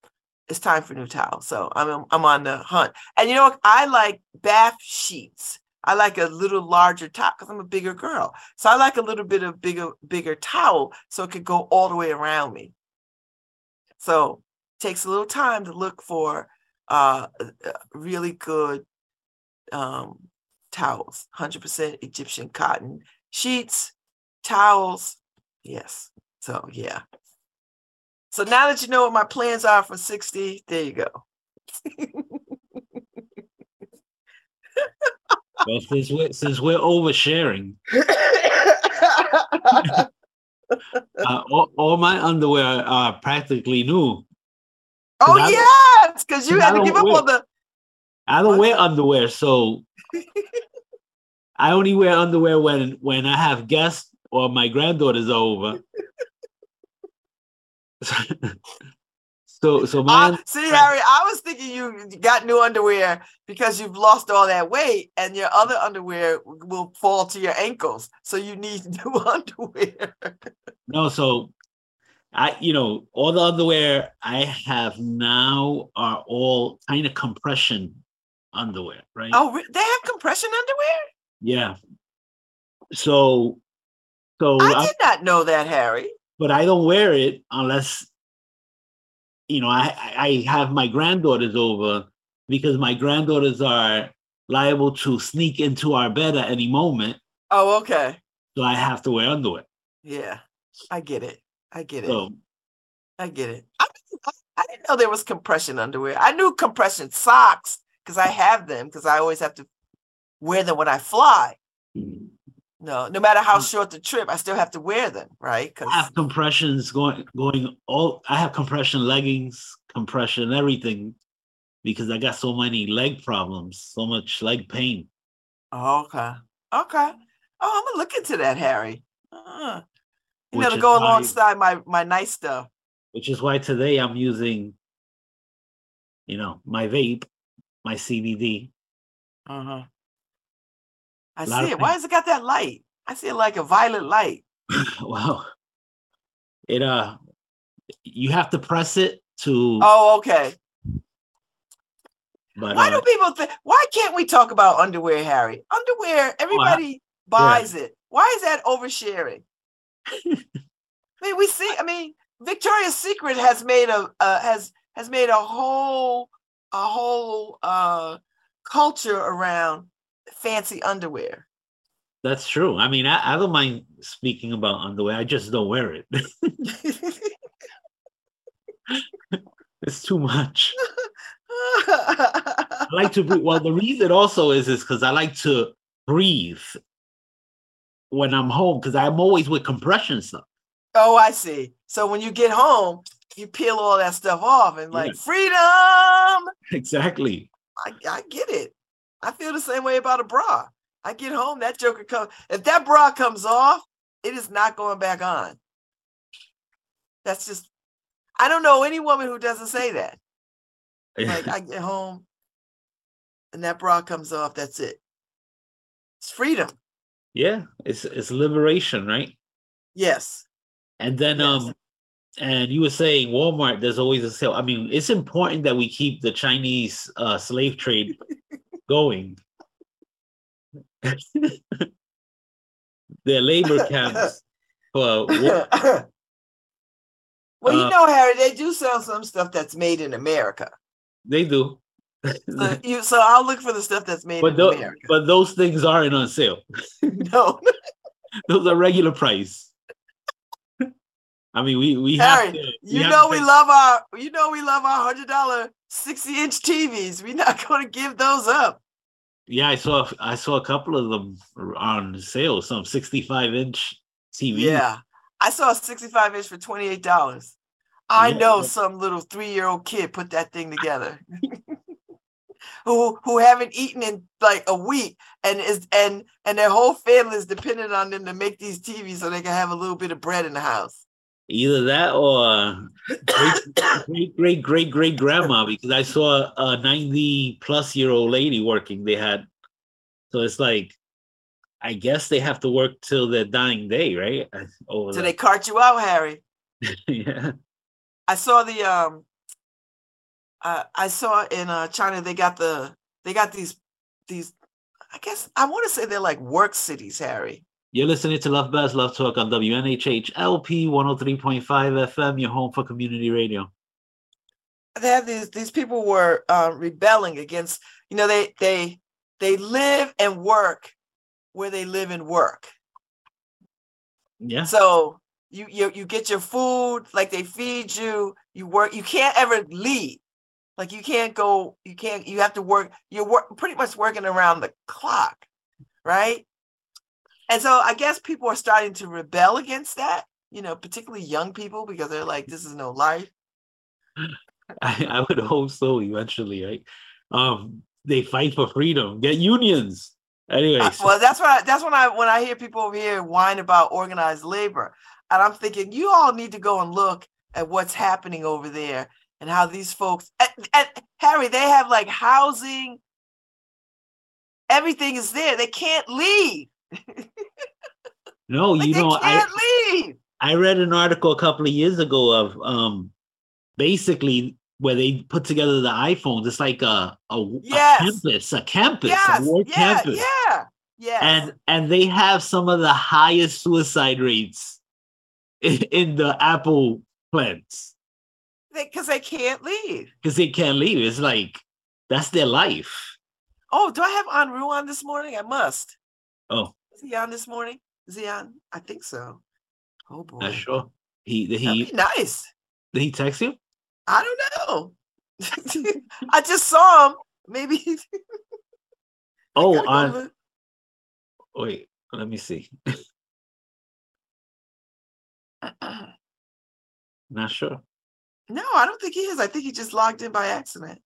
it's time for new towels. So I'm I'm on the hunt. And you know? I like bath sheets. I like a little larger towel because I'm a bigger girl. So I like a little bit of bigger bigger towel so it could go all the way around me. So it takes a little time to look for uh, really good um, towels, 100% Egyptian cotton sheets towels. Yes. So yeah. So now that you know what my plans are for 60, there you go. well, since we're, since we're oversharing, uh, all, all, my underwear are practically new. Oh yes, because you had to give up wear, on the. I don't wear underwear, so I only wear underwear when when I have guests or my granddaughter's over. so so my uh, see Harry, I was thinking you got new underwear because you've lost all that weight and your other underwear will fall to your ankles. So you need new underwear. no, so I you know, all the underwear I have now are all kind of compression underwear, right? Oh, they have compression underwear? Yeah. So so I did not know that, Harry. But I don't wear it unless you know I I have my granddaughters over because my granddaughters are liable to sneak into our bed at any moment. Oh, okay. So I have to wear underwear. Yeah, I get it. I get it. So, I get it. I, I didn't know there was compression underwear. I knew compression socks because I have them because I always have to wear them when I fly. No, no matter how mm. short the trip, I still have to wear them, right? I have compressions going going all I have compression leggings, compression, everything, because I got so many leg problems, so much leg pain. okay. Okay. Oh, I'm gonna look into that, Harry. Uh, you know, to go why, alongside my my nice stuff. Which is why today I'm using, you know, my vape, my CBD. Uh-huh. I see it. Why has it got that light? I see it like a violet light. wow. It uh you have to press it to Oh, okay. But, why uh, do people think why can't we talk about underwear, Harry? Underwear, everybody buys yeah. it. Why is that oversharing? I mean, we see, I mean, Victoria's Secret has made a uh, has has made a whole a whole uh culture around fancy underwear. That's true. I mean, I, I don't mind speaking about underwear. I just don't wear it. it's too much. I like to breathe. Well, the reason also is is because I like to breathe when I'm home because I'm always with compression stuff. oh, I see. So when you get home, you peel all that stuff off and like freedom. Exactly. I, I get it. I feel the same way about a bra. I get home, that joker comes. If that bra comes off, it is not going back on. That's just. I don't know any woman who doesn't say that. Like I get home, and that bra comes off. That's it. It's freedom. yeah, it's it's liberation, right? Yes. And then Yes. um and you were saying Walmart, there's always a sale. I mean, it's important that we keep the Chinese uh slave trade going. Their labor camps for wa- well, you Uh, know, Harry, they do sell some stuff that's made in America. they do. So, you, so I'll look for the stuff that's made but in America. but those things aren't on sale. no, Those are regular price. I mean, we we have Harry, to, you have know we love our you know we love our hundred dollar sixty inch TVs. We're not going to give those up. Yeah, I saw I saw a couple of them on sale. Some 65 inch TV. Yeah, I saw a sixty five inch for twenty eight dollars. I Yeah, know some little three year old kid put that thing together. who who haven't eaten in like a week and is and and their whole family is dependent on them to make these TVs so they can have a little bit of bread in the house. Either that or great, great great great great grandma because I saw a 90 plus year old lady working. They had so it's like I guess they have to work till their dying day, right? Over So that. they cart you out, Harry. yeah. I saw the um uh, I saw in uh China they got the they got these these I guess I want to say they're like work cities, Harry. You're listening to Love Babz Love Talk on WNHH LP 103.5 FM, your home for community radio. They have these these people were uh, rebelling against, you know, they they they live and work where they live and work. Yeah. So you you you get your food, like they feed you, you work, you can't ever leave. Like you can't go, you can't, you have to work, you're work pretty much working around the clock, right? And so I guess people are starting to rebel against that, you know, particularly young people, because they're like, this is no life. I, I would hope so eventually, right? Um, they fight for freedom, get unions. Anyway, Uh, well, that's what I, that's when I when I hear people over here whine about organized labor, and I'm thinking you all need to go and look at what's happening over there and how these folks. And, and Harry, they have like housing. Everything is there. They can't leave. no, Like, you know, I, can't leave. I read an article a couple of years ago of um basically where they put together the iPhones. It's like a a, a campus, a campus, Yes. a work Yeah. campus. Yeah. Yeah. And and they have some of the highest suicide rates in, in the Apple plants because they can't leave. because they can't leave. It's like that's their life. Oh, do I have Anru on this morning? I must. Oh, Is he on this morning? Is he on? I think so. Oh boy. not sure. He did That'd he be nice. did he text you? I don't know. I just saw him. Maybe. Oh, on wait, let me see. Not sure. No, I don't think he is. I think he just logged in by accident.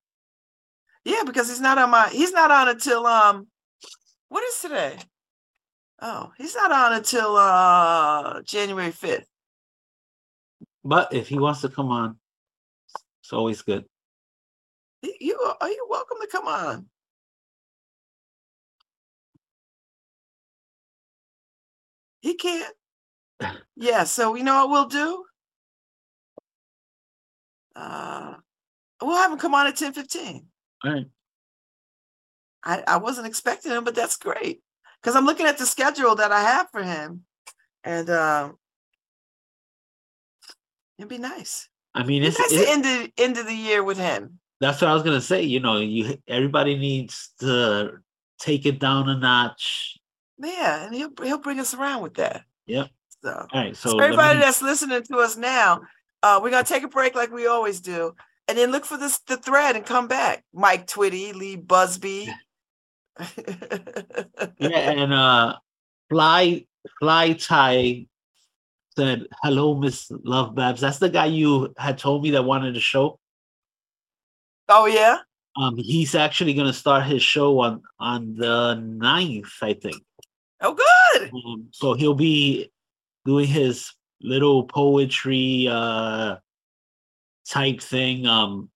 Yeah, because he's not on my. He's not on until um. What is today? Oh, he's not on until uh January fifth. But if he wants to come on, it's always good. You are are you welcome to come on? He can't. Yeah, so you know what we'll do? Uh we'll have him come on at 10 15. All right. I, I wasn't expecting him, but that's great. Because I'm looking at the schedule that I have for him. And um it'd be nice. I mean, It's it's nice it- end the end of the year with him. that's what I was gonna say. You know, you everybody needs to take it down a notch. Yeah, and he'll he'll bring us around with that. Yep. So, All right, so so everybody me- that's listening to us now, uh, we're gonna take a break like we always do, and then look for this the thread and come back. Mike Twitty, Lee Busby. yeah, and uh, fly fly tie said hello, Miss Love Babz. That's the guy you had told me that wanted to show. oh yeah. Um, he's actually gonna start his show on on the 9th, I think. Oh good. Um, so he'll be doing his little poetry uh type thing, um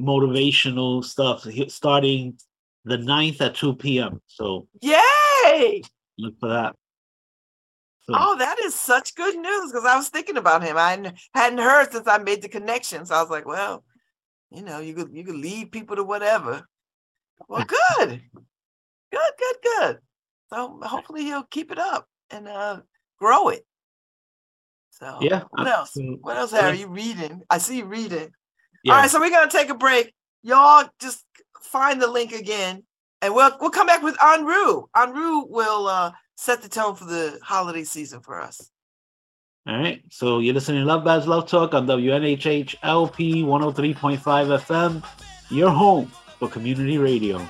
motivational stuff he- starting the 9th at 2 p.m. So Yay! look for that. So, Oh, that is such good news because I was thinking about him. I hadn't- heard since I made the connection. So I was like, well, you know, you could you could lead people to whatever. Well, good. good, good, good. So hopefully he'll keep it up and uh grow it. So yeah. what else? What else. Harry? You reading? I see you reading. yeah. All right, so we're gonna take a break. Y'all just find the link again, and we'll we'll come back with Anru. Anru will uh, set the tone for the holiday season for us. All right. So you're listening to Love Babz Love Talk on WNHH LP 103.5 FM. Your home for community radio.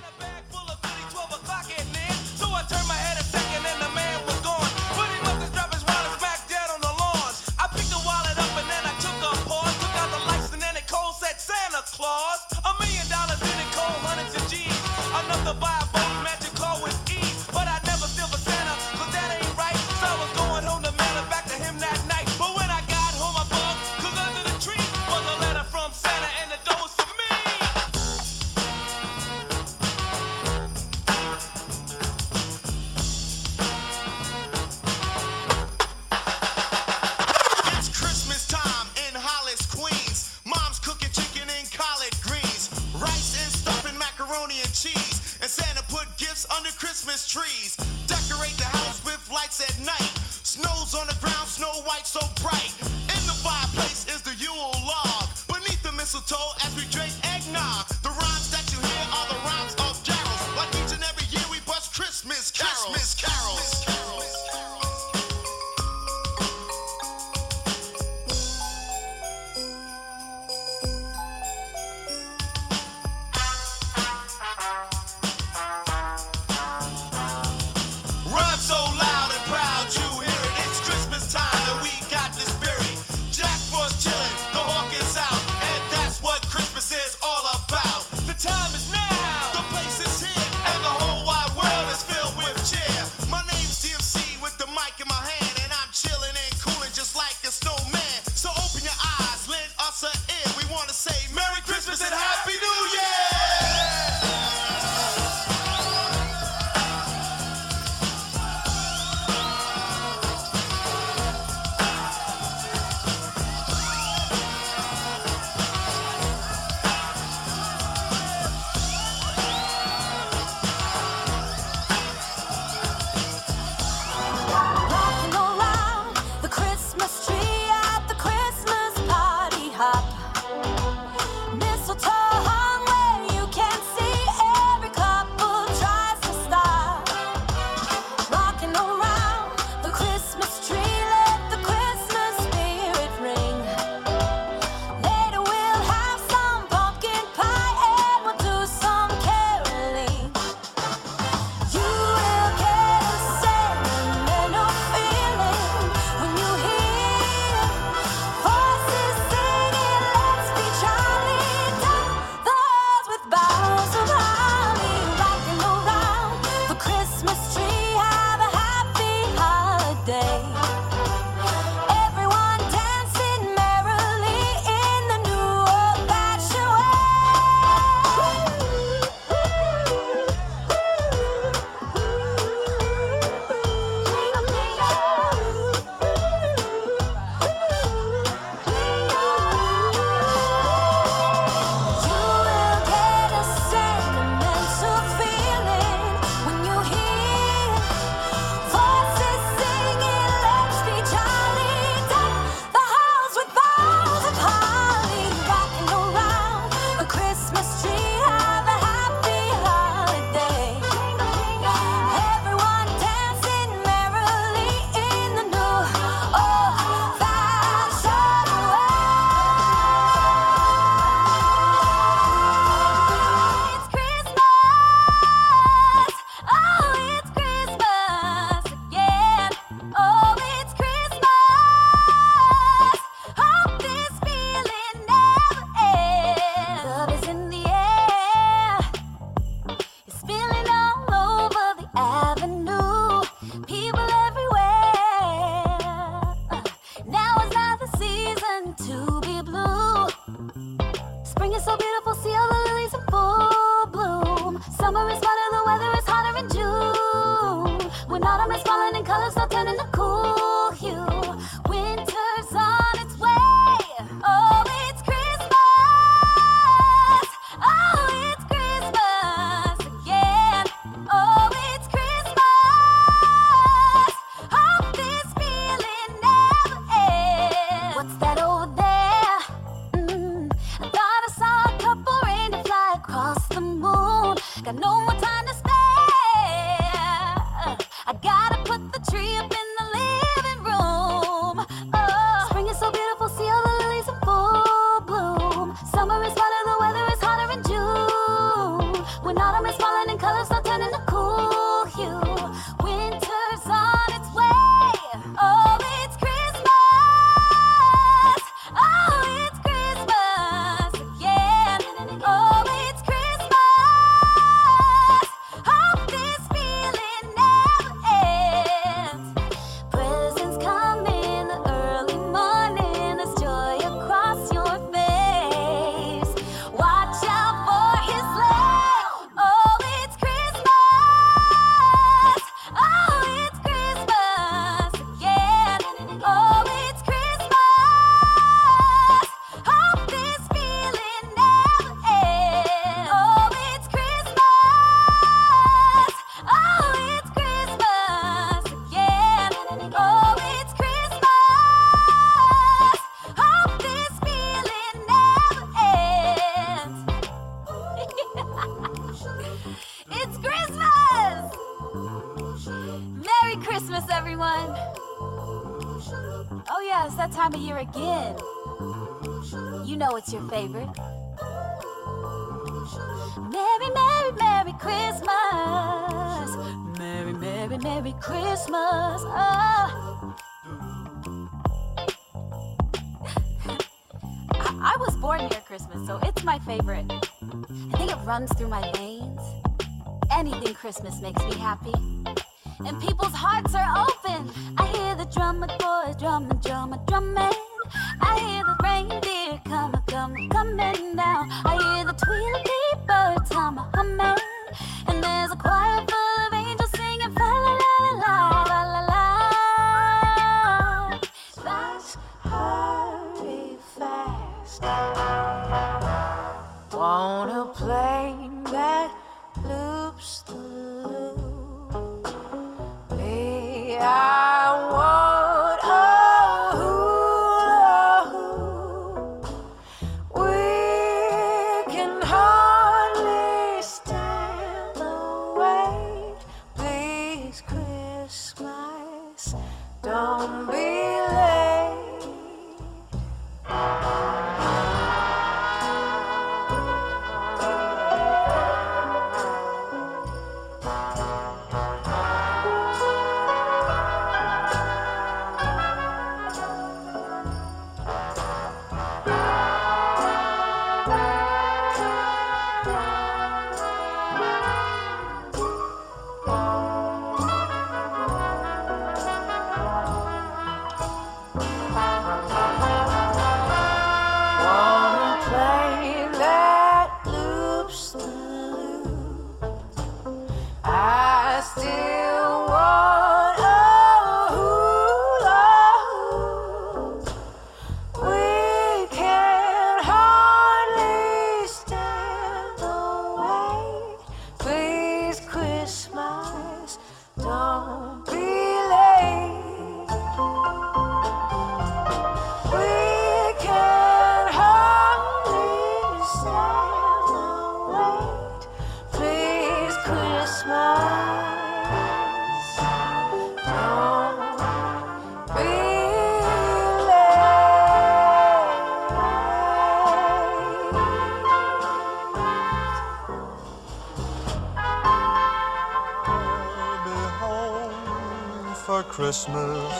Christmas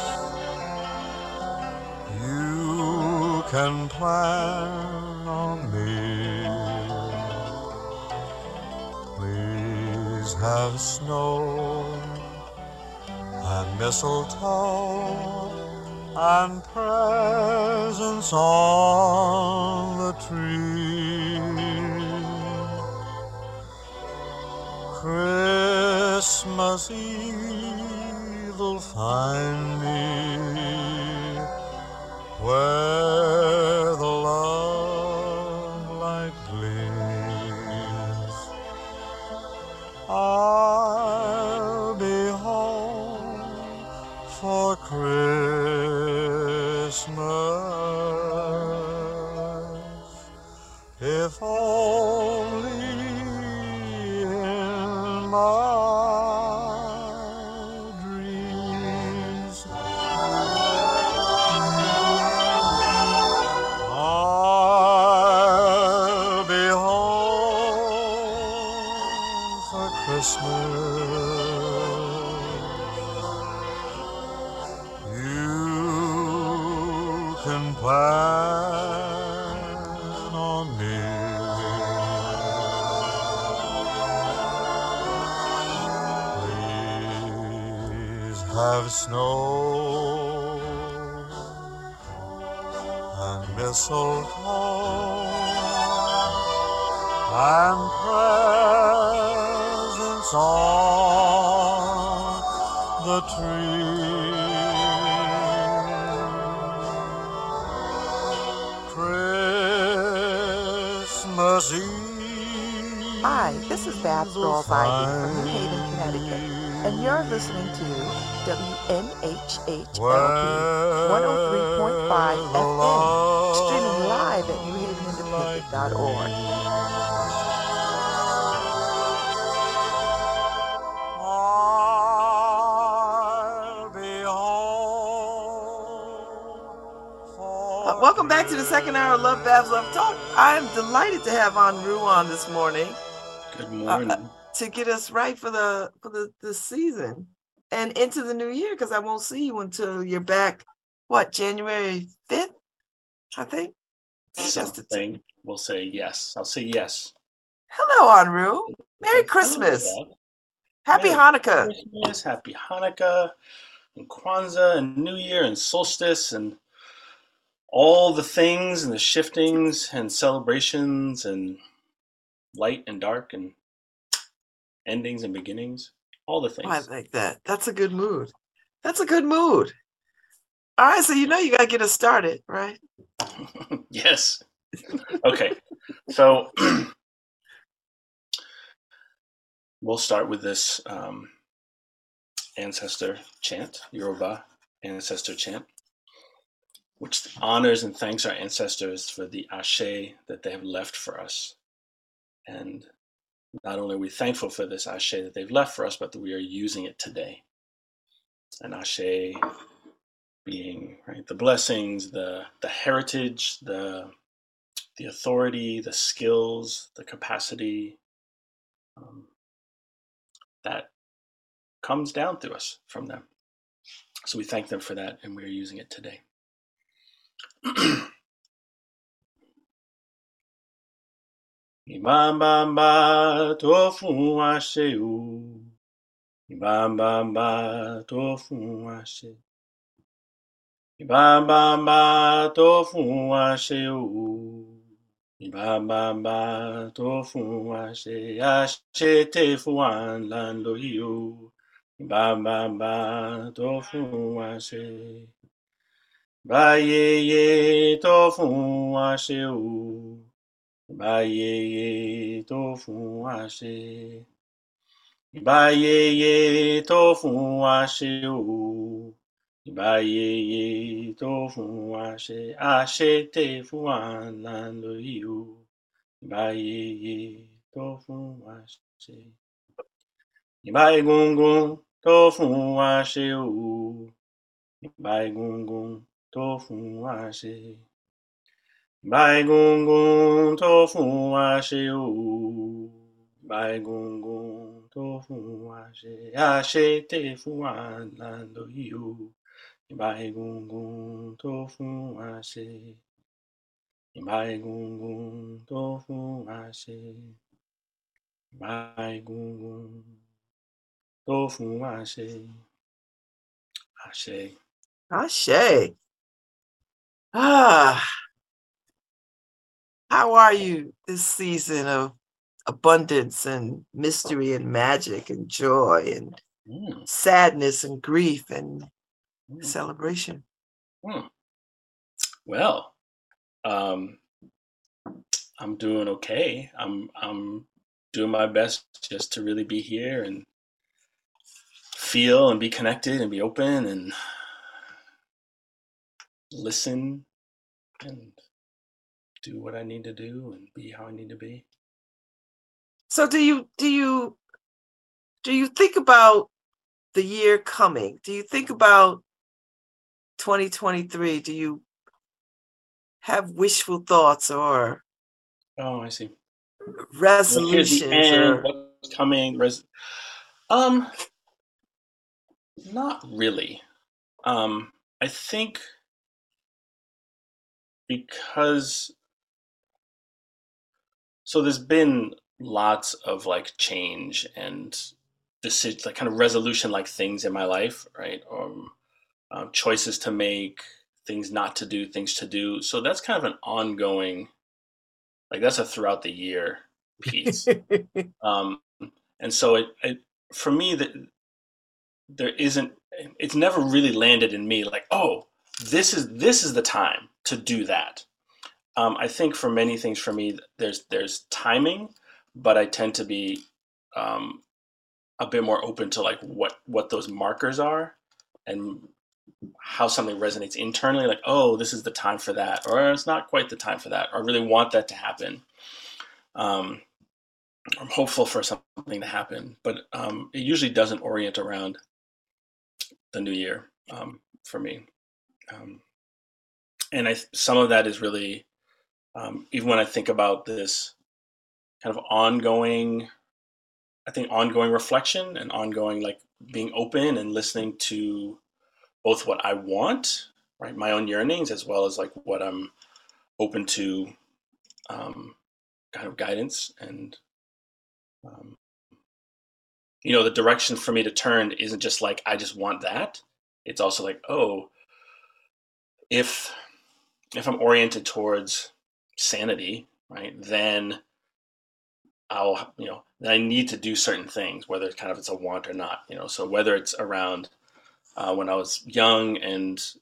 you can plan on me. Please have snow and mistletoe and presents on the tree. Christmas Eve 韩 second hour of Love Babz Love Talk. I'm delighted to have Anru on this morning Good uh, morning. to get us right for the for the, the season and into the new year because I won't see you until you're back. What January fifth? I think. Just a t- Something we'll say yes. I'll say yes. Hello, Anru. Merry Christmas. Happy Merry Hanukkah. Christmas, happy Hanukkah, and Kwanzaa, and New Year, and solstice, and all the things, and the shiftings, and celebrations, and light and dark, and endings and beginnings. All the things. I like that. That's a good mood. That's a good mood. All right, so you know you gotta get us started, right? yes. Okay. So we'll start with this um, ancestor chant, Yoruba ancestor chant, which honors and thanks our ancestors for the ashe that they have left for us. And not only are we thankful for this ashe that they've left for us, but that we are using it today. And ashe being right the blessings, the the heritage, the the authority, the skills, the capacity um, that comes down through us from them. So we thank them for that, and we are using it today. Fún wa ṣe o. Ṣe. Ibambamba tó fún wa ṣe o. Ibambamba tó fún wa ṣe. Àṣetè fún wa ńlá ń lò yìí Ibambamba tó fún wa ṣe. O. Báyeye tó fún wa ṣe. Ìbáyeye tó fún wa ṣe o. Ìbáyeye tó fún wa ṣe. Àṣetè fún wa là ń lò yìí o. Ìbáyeye tó fún wa ṣe. Ìbá egungun tó fún o. Ìbá egungun tó fún wa ṣe. Ìbá egungun tó fún wa ṣe o. Ìbá egungun tó fún wa ṣe. Àṣetè fún wa là ń lò yìí o. Ìbá egungun tó fún wa ṣe. Ìbá egungun tó fún wa ṣe. Ìbá egungun tó fún wa ṣe. Àṣẹ. Ashe. Ah. How are you this season of abundance and mystery and magic and joy and Mm, sadness and grief and mm, celebration. mm. Well, um, I'm doing okay. I'm I'm doing my best just to really be here and feel and be connected and be open and listen and do what I need to do and be how I need to be. So do you do you do you think about the year coming? Do you think about 2023? Do you have wishful thoughts or Oh, I see. Resolutions end. or What's coming? Res- um, not really. Um, I think because so there's been lots of like change and decision, like kind of resolution like things in my life, right? Um, um, choices to make, things not to do, things to do. So that's kind of an ongoing, like that's a throughout the year piece. um, and so it, it for me that there isn't it's never really landed in me like oh this is this is the time to do that. Um, i think for many things for me there's there's timing but i tend to be um, a bit more open to like what what those markers are and how something resonates internally like oh this is the time for that or it's not quite the time for that or i really want that to happen. Um, i'm hopeful for something to happen but um, it usually doesn't orient around the new year um, for me. Um, and i some of that is really um, even when i think about this kind of ongoing i think ongoing reflection and ongoing like being open and listening to both what i want right my own yearnings as well as like what i'm open to um, kind of guidance and um, you know the direction for me to turn isn't just like i just want that. It's also like oh if if i'm oriented towards sanity right then i'll you know then i need to do certain things whether it's kind of it's a want or not you know so whether it's around uh, when i was young and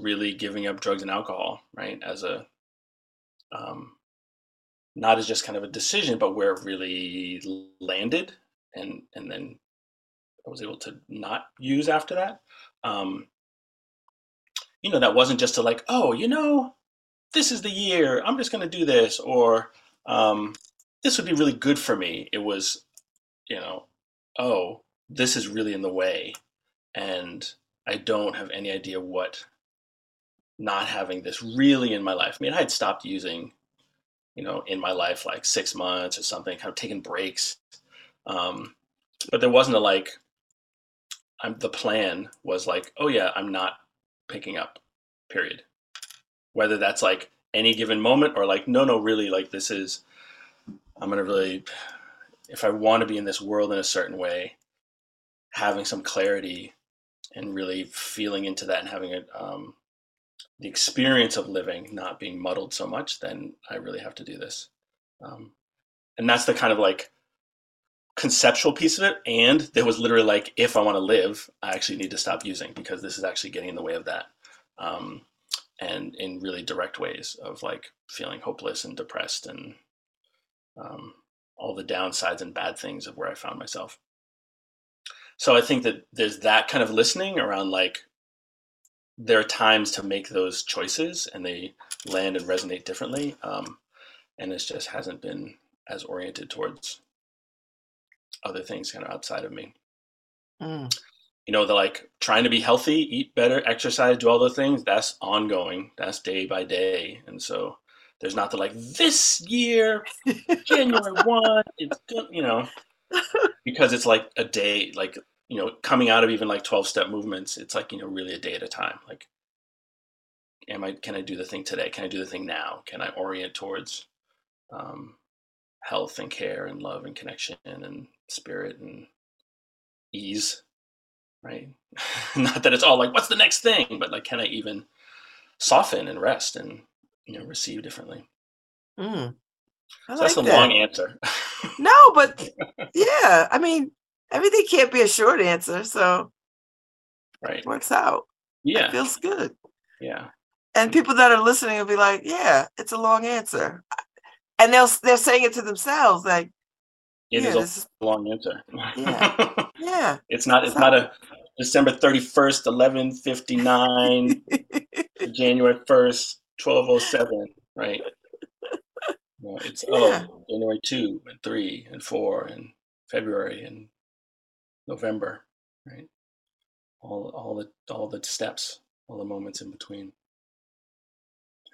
really giving up drugs and alcohol right as a um, not as just kind of a decision but where it really landed and and then I was able to not use after that. Um, you know, that wasn't just to like, oh, you know, this is the year. I'm just going to do this, or um, this would be really good for me. It was, you know, oh, this is really in the way, and I don't have any idea what not having this really in my life. I mean, I had stopped using, you know, in my life like six months or something, kind of taking breaks. Um, but there wasn't a like, I'm, the plan was like, oh yeah, I'm not picking up, period. Whether that's like any given moment or like, no, no, really, like this is, I'm going to really, if I want to be in this world in a certain way, having some clarity and really feeling into that and having it, um, the experience of living not being muddled so much, then I really have to do this. Um, and that's the kind of like conceptual piece of it. And there was literally like, if I want to live, I actually need to stop using because this is actually getting in the way of that. Um, and in really direct ways of like feeling hopeless and depressed and um, all the downsides and bad things of where I found myself. So I think that there's that kind of listening around like there are times to make those choices and they land and resonate differently. Um, and it just hasn't been as oriented towards other things kind of outside of me. Mm. You know, the like trying to be healthy, eat better, exercise, do all those things. That's ongoing. That's day by day. And so there's not the like this year, January one. It's good, you know, because it's like a day, like you know, coming out of even like twelve step movements. It's like you know, really a day at a time. Like, am I? Can I do the thing today? Can I do the thing now? Can I orient towards um, health and care and love and connection and spirit and ease? Right. not that it's all like, what's the next thing? But like, can I even soften and rest and you know receive differently? Mm. I So that's a like that. long answer. No, but yeah, I mean, everything can't be a short answer, so right. it works out. Yeah. It feels good. Yeah. And people that are listening will be like, "Yeah, it's a long answer," and they'll they're saying it to themselves, like, It "Yeah, is a this is long answer. Yeah. yeah." it's not it's So- not a December 31st, 1159, January 1st, 1207, right? No, it's oh, Yeah. oh January 2 and 3 and 4 and February and November, right? All all the all the steps, all the moments in between.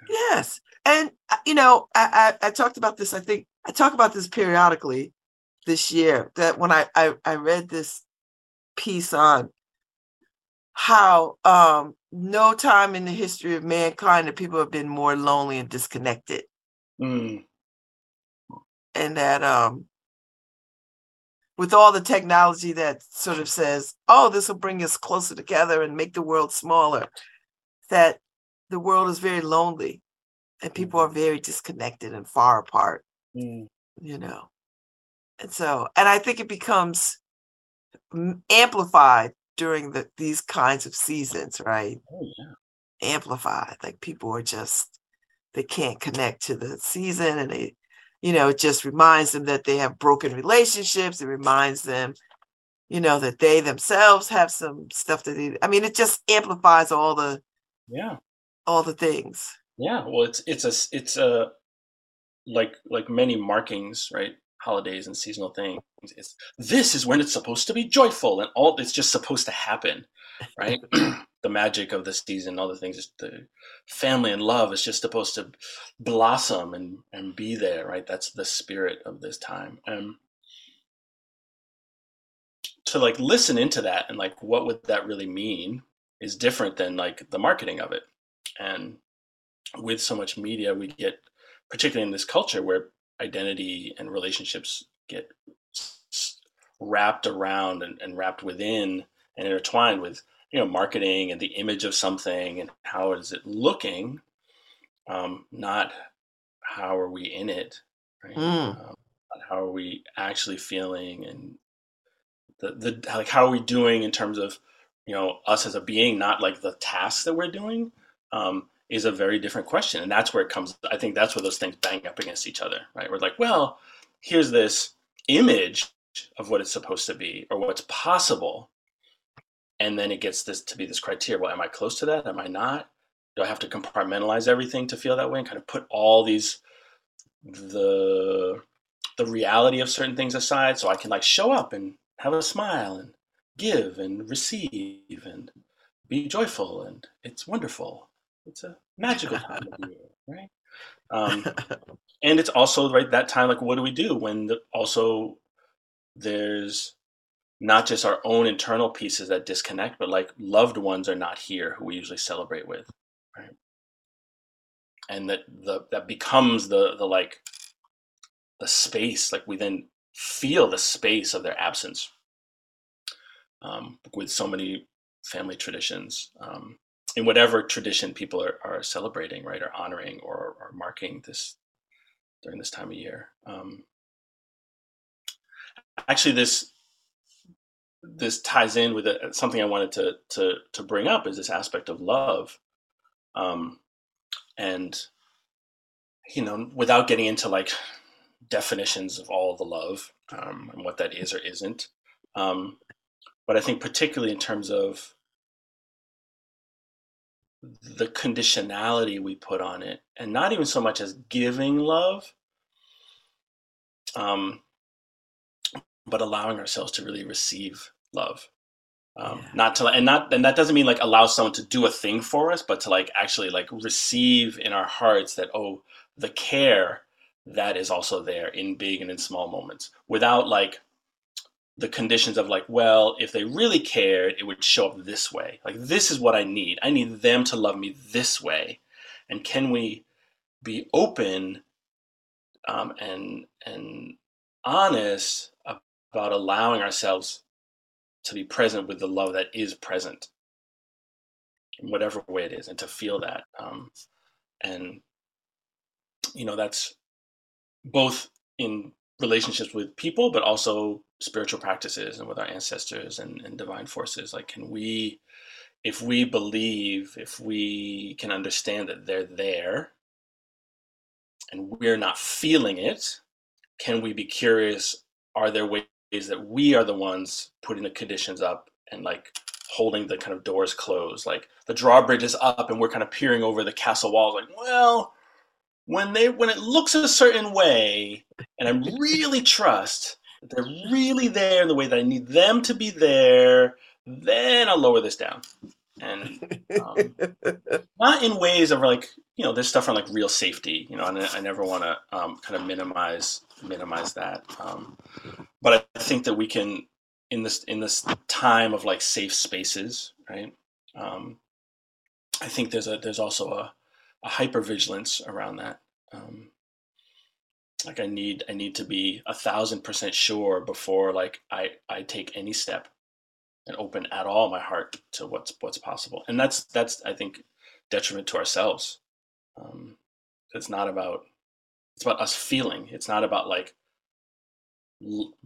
Yes, and uh, you know, I, I I talked about this. I think I talk about this periodically this year. That when I I, I read this piece on how um no time in the history of mankind that people have been more lonely and disconnected, Mm, and that um with all the technology that sort of says, oh, this will bring us closer together and make the world smaller, that the world is very lonely and people are very disconnected and far apart, mm, you know. And so, and I think it becomes amplified during the these kinds of seasons, right? oh yeah. amplified. Like people are just they can't connect to the season and they, you know, it just reminds them that they have broken relationships. It reminds them, you know, that they themselves have some stuff that they I mean, it just amplifies all the Yeah. All the things. Yeah, well, it's it's a it's a like like many markings, right? Holidays and seasonal things. It's this is when it's supposed to be joyful, and all it's just supposed to happen, right? the magic of the season, all the things, the family and love is just supposed to blossom and and be there, right? That's the spirit of this time. And to like listen into that and like what would that really mean is different than like the marketing of it. And with so much media, we get, particularly in this culture where identity and relationships get wrapped around and, and wrapped within and intertwined with, you know, marketing and the image of something and how is it looking, um, not how are we in it, right? Mm. Um, how are we actually feeling and the, the like how are we doing in terms of you know us as a being not like the tasks that we're doing um, is a very different question. And that's where it comes i think that's where those things bang up against each other right? We're like well here's this image of what it's supposed to be or what's possible. And then it gets this to be this criteria. Well am i close to that? Am i not? Do i have to compartmentalize everything to feel that way and kind of put all these the the reality of certain things aside so i can like show up and have a smile and give and receive and be joyful and it's wonderful it's a magical time of year right? Um, and it's also right that time like what do we do when the, also there's not just our own internal pieces that disconnect but like loved ones are not here who we usually celebrate with right? And that the that becomes the the like the space like we then feel the space of their absence um, with so many family traditions um, in whatever tradition people are, are celebrating right or honoring or, or marking this during this time of year. Um, actually this this ties in with a, something i wanted to to to bring up is this aspect of love. Um, and you know without getting into like definitions of all the love um, and what that is or isn't um, but i think particularly in terms of the conditionality we put on it and not even so much as giving love um, but allowing ourselves to really receive love um, Yeah. not to and not and that doesn't mean like allow someone to do a thing for us but to like actually like receive in our hearts that oh the care that is also there in big and in small moments without like the conditions of like well if they really cared it would show up this way. Like this is what i need. I need them to love me this way. And can we be open um, and and honest about allowing ourselves to be present with the love that is present in whatever way it is and to feel that um, and you know that's both in relationships with people, but also spiritual practices and with our ancestors and, and divine forces. Like, can we, if we believe, if we can understand that they're there and we're not feeling it, can we be curious? Are there ways that we are the ones putting the conditions up and like holding the kind of doors closed? Like the drawbridge is up and we're kind of peering over the castle walls, like, well, when they when it looks a certain way and I really trust that they're really there in the way that I need them to be there, then I'll lower this down. And um, not in ways of like you know there's stuff on like real safety you know and I, I never want to um, kind of minimize minimize that um, but I think that we can in this in this time of like safe spaces right um, I think there's a there's also a, a hyper vigilance around that. Um, like I need I need to be a thousand percent sure before like I I take any step and open at all my heart to what's what's possible. And that's that's I think detriment to ourselves. Um, it's not about it's about us feeling. It's not about like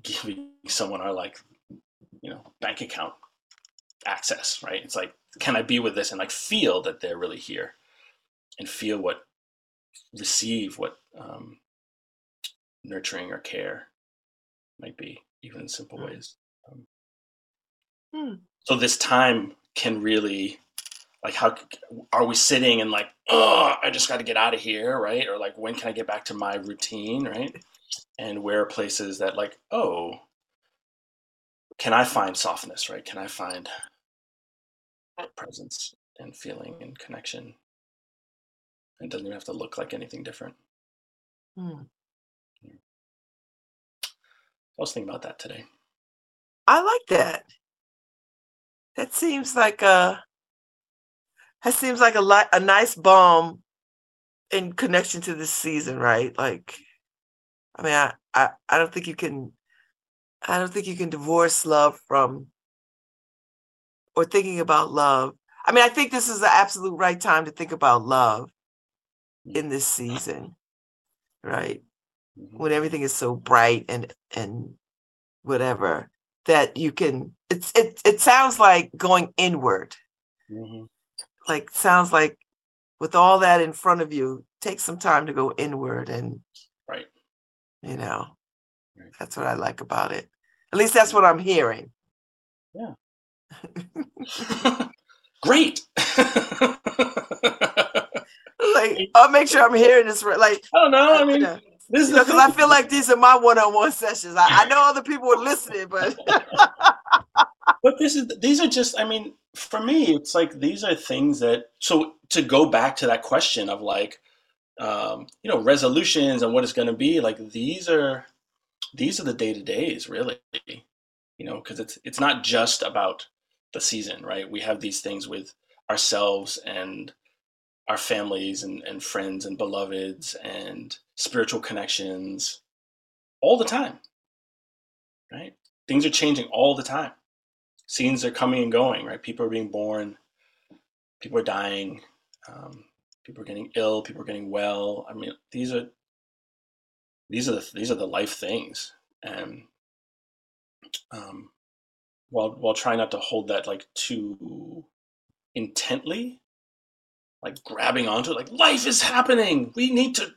giving someone our like you know bank account access right? It's like can i be with this and like feel that they're really here and feel what receive what um, nurturing or care might be even in simple Mm. ways um, Hmm. so this time can really like how are we sitting and like oh i just got to get out of here right? Or like when can i get back to my routine right? And where are places that like oh can i find softness right? Can i find presence and feeling and connection it doesn't even have to look like anything different Hmm. i was thinking about that today I like that. That seems like a that seems like a li- a nice balm in connection to this season, right? Like, I mean, I, I I don't think you can I don't think you can divorce love from or thinking about love. I mean, I think this is the absolute right time to think about love in this season, right? Mhm. When everything is so bright and and whatever that you can it's it it sounds like going inward Mhm. like sounds like with all that in front of you take some time to go inward and right you know Right. that's what i like about it at least that's what i'm hearing Yeah. great like i'll make sure i'm hearing this right. Like i don't know i mean this is because i feel like these are my one-on-one sessions. I, I know other people are listening but but this is these are just i mean for me it's like these are things that so to go back to that question of like um you know resolutions and what it's going to be like these are these are the day to days really you know because it's it's not just about the season right? We have these things with ourselves and our families and, and friends and beloveds and spiritual connections all the time right? Things are changing all the time. Scenes are coming and going right? People are being born. People are dying. Um, people are getting ill. People are getting well. I mean these are these are the these are the life things. And um, while while trying not to hold that like too intently like grabbing onto it like life is happening! We need to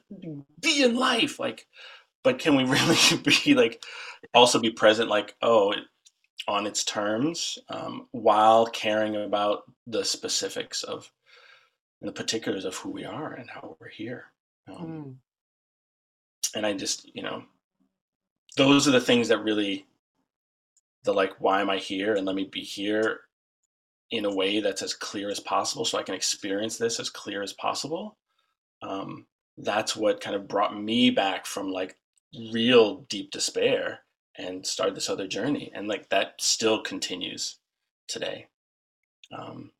be in life! Like but can we really be like also be present like oh it, on its terms um, while caring about the specifics of the particulars of who we are and how we're here? Um, Mm, and i just you know those are the things that really the like why am i here and let me be here in a way that's as clear as possible so i can experience this as clear as possible. Um, that's what kind of brought me back from like real deep despair and started this other journey and like that still continues today. Um,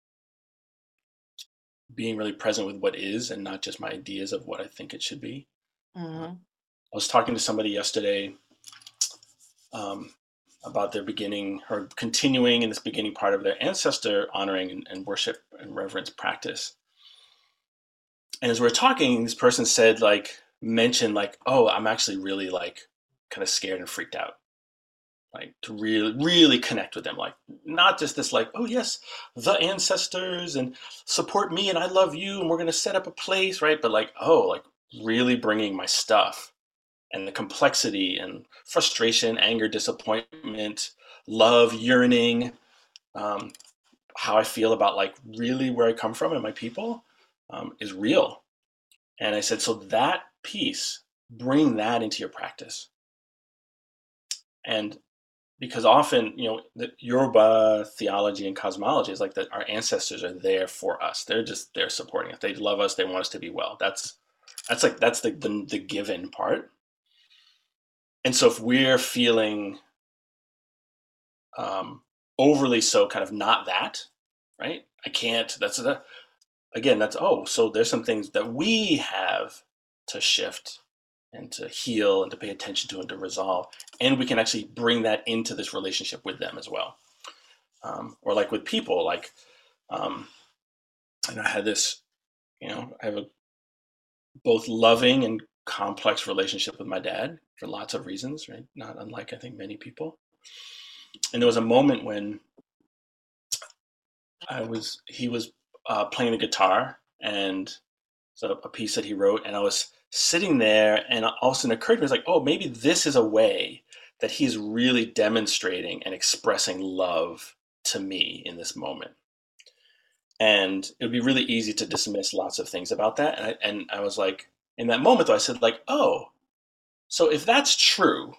being really present with what is and not just my ideas of what i think it should be. Mhm, I was talking to somebody yesterday um, about their beginning or continuing in this beginning part of their ancestor honoring and, and worship and reverence practice. And as we are talking, this person said, like, mention like, oh, I'm actually really like kind of scared and freaked out. Like to really, really connect with them. Like not just this like, oh yes, the ancestors and support me and I love you and we're gonna set up a place, right? But like, oh, like really bringing my stuff and the complexity and frustration, anger, disappointment, love, yearning, um, how I feel about like really where I come from and my people um, is real. And I said, so that piece, bring that into your practice. And because often, you know, the Yoruba theology and cosmology is like that our ancestors are there for us. They're just they're supporting us. They love us. They want us to be well. That's that's like that's the the, the given part. And so if we're feeling um, overly so kind of not that, right? I can't. That's the again. That's oh, so there's some things that we have to shift and to heal and to pay attention to and to resolve, and we can actually bring that into this relationship with them as well. Um, or like with people, like um, and I had this, you know, I have a both loving and complex relationship with my dad for lots of reasons, right? Not unlike I think many people. And there was a moment when I was he was uh, playing the guitar and so a piece that he wrote, and I was sitting there, and all of a sudden occurred to me, like, oh, maybe this is a way that he's really demonstrating and expressing love to me in this moment. And it would be really easy to dismiss lots of things about that. And I, and I was like, in that moment, though, I said, like, oh, so if that's true,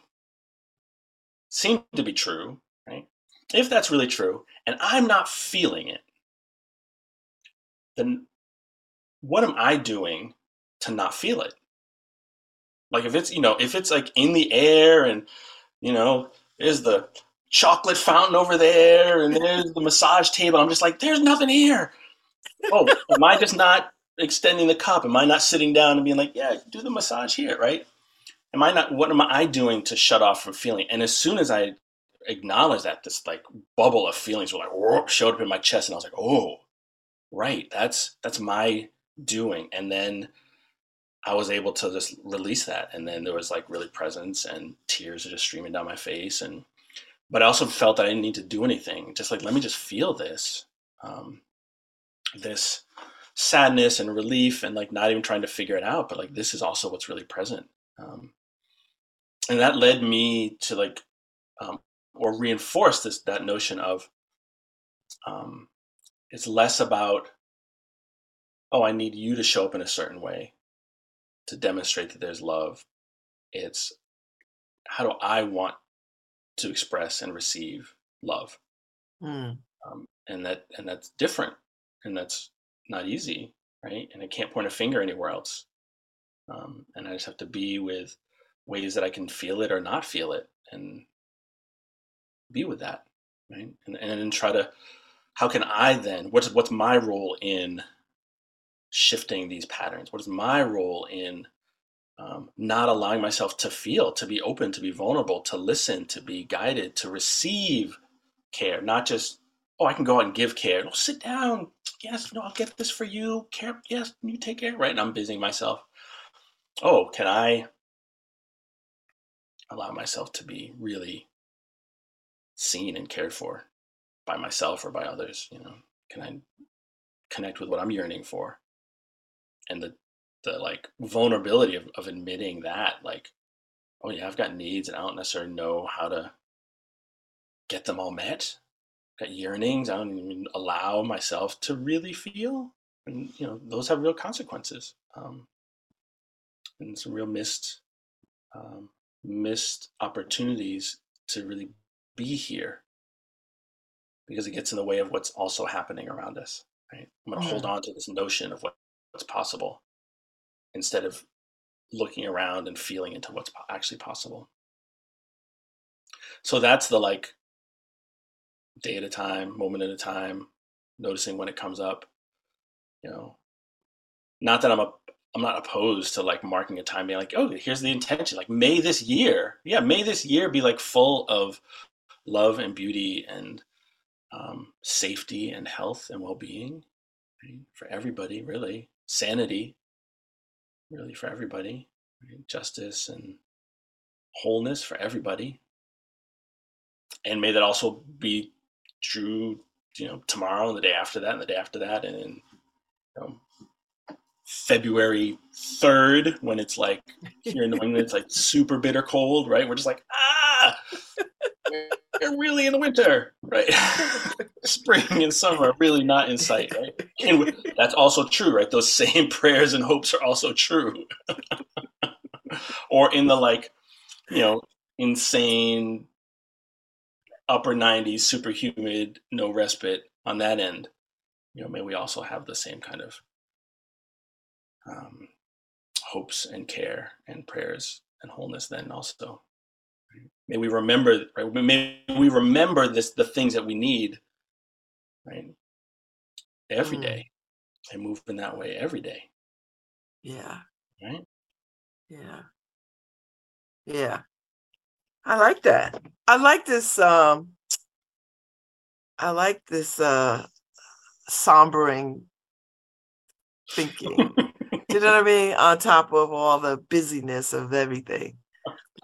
seemed to be true, right? If that's really true, and I'm not feeling it, then what am I doing to not feel it? Like if it's, you know, if it's like in the air and, you know, there's the chocolate fountain over there and there's the massage table, I'm just like, there's nothing here. Oh, am I just not extending the cup? Am I not sitting down and being like, yeah, do the massage here, right? Am I not, what am I doing to shut off from feeling? And as soon as I acknowledged that, this like bubble of feelings were like, showed up in my chest and I was like, oh, right, that's, that's my doing. And then I was able to just release that. And then there was like really presence and tears are just streaming down my face. And, but I also felt that I didn't need to do anything. Just like, let me just feel this, um, this sadness and relief and like not even trying to figure it out, but like, this is also what's really present. Um, and that led me to like, um, or reinforce this, that notion of, um, it's less about oh, I need you to show up in a certain way to demonstrate that there's love. It's how do I want to express and receive love? Mm. Um, and that and that's different, and that's not easy, right? And I can't point a finger anywhere else. Um, and I just have to be with ways that I can feel it or not feel it, and be with that, right? And and then try to how can I then what's what's my role in shifting these patterns? What is my role in um, not allowing myself to feel, to be open, to be vulnerable, to listen, to be guided, to receive care, not just, oh, I can go out and give care. No, sit down. Yes, no, I'll get this for you. Care, yes, you take care. Right. And I'm busying myself. Oh, can I allow myself to be really seen and cared for by myself or by others? You know, can I connect with what I'm yearning for? and the the like vulnerability of, of admitting that like oh yeah i've got needs and i don't necessarily know how to get them all met got yearnings i don't even allow myself to really feel and you know those have real consequences um, and some real missed um, missed opportunities to really be here because it gets in the way of what's also happening around us right i'm going to hold on to this notion of what what's possible instead of looking around and feeling into what's actually possible. So that's the like day at a time, moment at a time, noticing when it comes up. You know, not that I'm a I'm not opposed to like marking a time being like, oh, here's the intention. Like may this year, yeah, may this year be like full of love and beauty and um, safety and health and well-being right? for everybody, really sanity really for everybody right? justice and wholeness for everybody. And may that also be true, you know, tomorrow and the day after that and the day after that and then, you know, February 3rd when it's like here in New England it's like super bitter cold, right? We're just like, ah, we're really in the winter, right? Spring and summer are really not in sight, right? And that's also true, right? Those same prayers and hopes are also true. or in the like, you know, insane upper 90s, super humid, no respite on that end. You know, may we also have the same kind of um, hopes and care and prayers and wholeness then also. May we remember, right? May we remember this, the things that we need, right? Every Mm. day, and move in that way every day, Yeah. right? Yeah. Yeah. I like that. I like this um I like this uh sombering thinking. You know what I mean? On top of all the busyness of everything.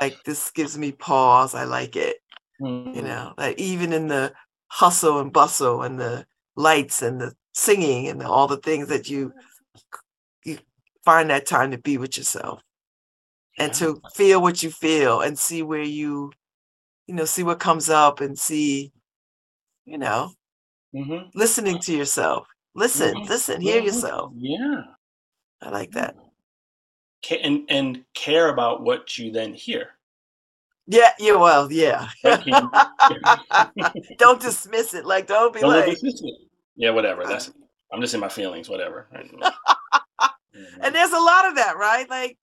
Like this gives me pause. I like it. You Mhm. know, that even in the hustle and bustle and the lights and the singing and all the things that you you find that time to be with yourself and Yeah. to feel what you feel and see where you you know see what comes up and see you know Mhm. listening to yourself listen Mhm. listen hear yourself Yeah. i like that and and care about what you then hear. yeah yeah well yeah don't dismiss it like don't be Don't like. Yeah, whatever. That's I'm just in my feelings. Whatever. And there's a lot of that right like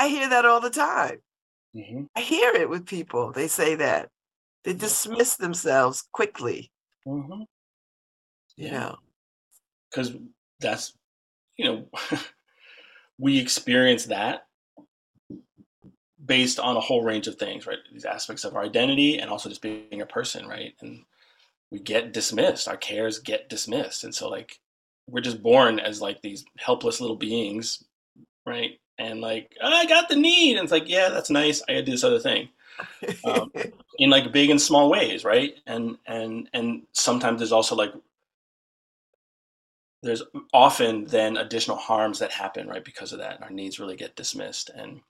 i hear that all the time. Mhm. i hear it with people. They say that. They dismiss themselves quickly. Mhm. you Yeah. know? Because that's you know we experience that based on a whole range of things right? These aspects of our identity and also just being a person right? And we get dismissed. Our cares get dismissed. And so like we're just born as like these helpless little beings right and like "Oh, i got the need. And it's like yeah that's nice. I gotta do this other thing. Um, in like big and small ways right? And and and sometimes there's also like there's often then additional harms that happen right because of that and our needs really get dismissed and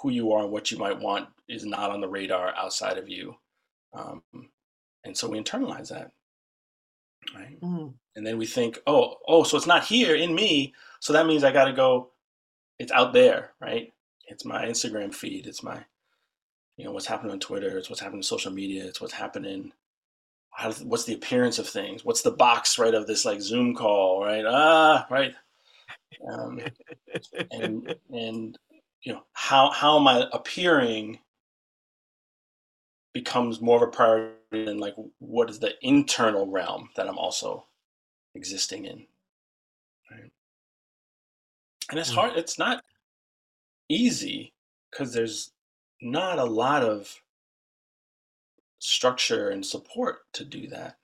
who you are and what you might want is not on the radar outside of you. Um, and so we internalize that right? Mm, and then we think oh oh so it's not here in me so that means i got to go it's out there right? It's my instagram feed it's my you know what's happening on twitter it's what's happening on social media it's what's happening how, what's the appearance of things? What's the box right of this like zoom call right? Ah right. Um, and and you know how how am i appearing becomes more of a priority than like what is the internal realm that i'm also existing in and it's Mm. hard it's not easy because there's not a lot of structure and support to do that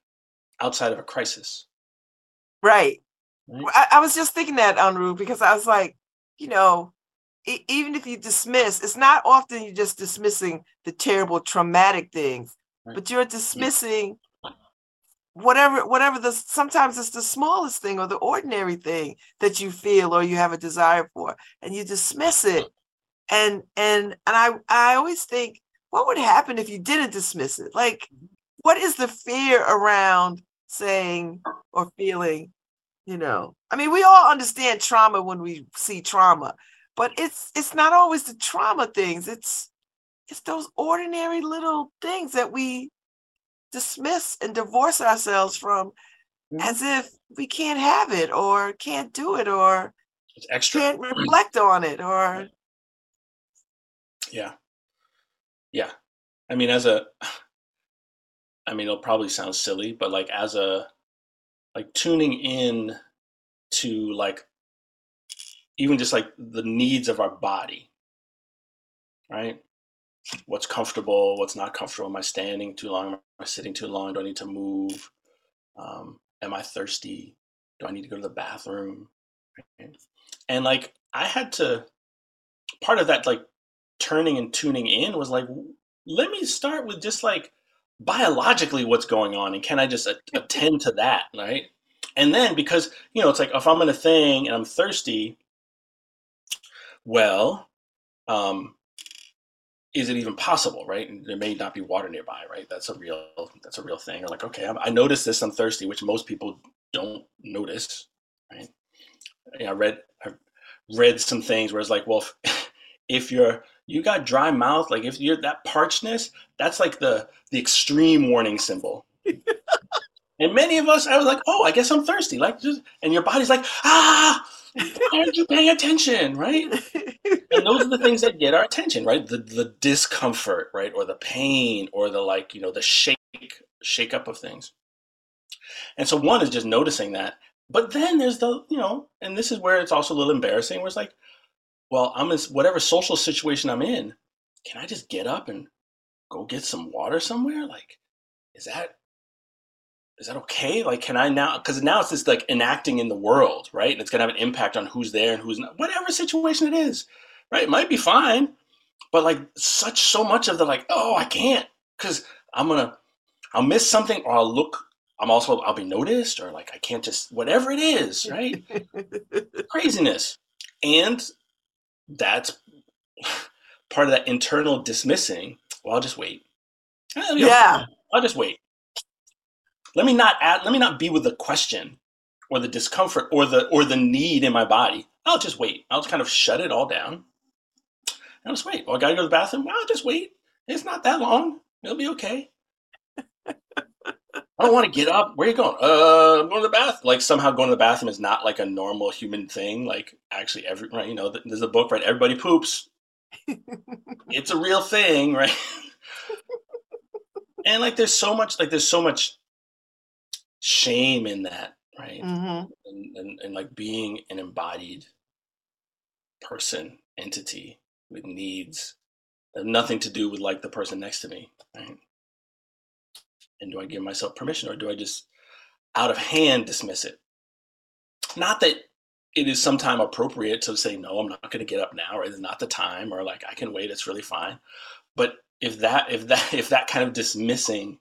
outside of a crisis right right I, I was just thinking that, Unruh, because I was like, you know, e- even if you dismiss, it's not often you're just dismissing the terrible traumatic things, Right. but you're dismissing whatever, whatever the sometimes it's the smallest thing or the ordinary thing that you feel or you have a desire for, and you dismiss it. And and and I I always think, what would happen if you didn't dismiss it? Like, what is the fear around saying or feeling you know i mean we all understand trauma when we see trauma but it's it's not always the trauma things it's it's those ordinary little things that we dismiss and divorce ourselves from as if we can't have it or can't do it or it's extra can't reflect on it or Yeah. Yeah. I mean, as a, I mean, it'll probably sound silly, but like as a, like tuning in to like, even just like the needs of our body, right? What's comfortable, what's not comfortable. Am I standing too long? Am I sitting too long? Do I need to move? Um, am I thirsty? Do I need to go to the bathroom? Right? And like, I had to part of that like turning and tuning in was like, let me start with just like biologically what's going on and can I just a- attend to that, right? And then because, you know, it's like if I'm in a thing and I'm thirsty, well, um, is it even possible, right? And there may not be water nearby, right? That's a real that's a real thing. Or like, okay, I'm, I noticed this, I'm thirsty, which most people don't notice, right? Yeah, I read I read some things where it's like, well, if, if you're you got dry mouth, like if you're that parchedness, that's like the the extreme warning symbol. and many of us, I was like, oh, I guess I'm thirsty. Like, just, and your body's like, ah, why aren't you paying attention, right? And those are the things that get our attention, right? The the discomfort, right, or the pain, or the like, you know, the shake shake up of things. And so one is just noticing that. But then there's the, you know, and this is where it's also a little embarrassing, where it's like, well, I'm in whatever social situation I'm in, can I just get up and go get some water somewhere? Like, is that is that okay? Like, can I now? Because now it's just like enacting in the world, right? And it's gonna have an impact on who's there and who's not. Whatever situation it is, right? It might be fine, but like such so much of the like, oh, I can't because I'm gonna I'll miss something or I'll look. I'm also I'll be noticed or like I can't just whatever it is, right? Craziness, and that's part of that internal dismissing. Well, I'll just wait. Eh, yeah. I'll just wait. Let me not add. Let me not be with the question or the discomfort or the or the need in my body. I'll just wait. I'll just kind of shut it all down. I'll just wait. Well, I gotta go to the bathroom. Well, I'll just wait. It's not that long. It'll be okay. I don't want to get up. Where are you going? Uh, I'm going to the bath. Like somehow going to the bathroom is not like a normal human thing. Like actually, every right, you know, there's a book, right? Everybody poops. it's a real thing, right? and like, there's so much, like, there's so much shame in that, right? hmm And, and, and like being an embodied person, entity with needs that have nothing to do with like the person next to me, right? And do I give myself permission or do I just out of hand dismiss it? Not that it is sometime appropriate to say, no, I'm not going to get up now, or it's not the time, or like I can wait, it's really fine. But if that, if that, if that kind of dismissing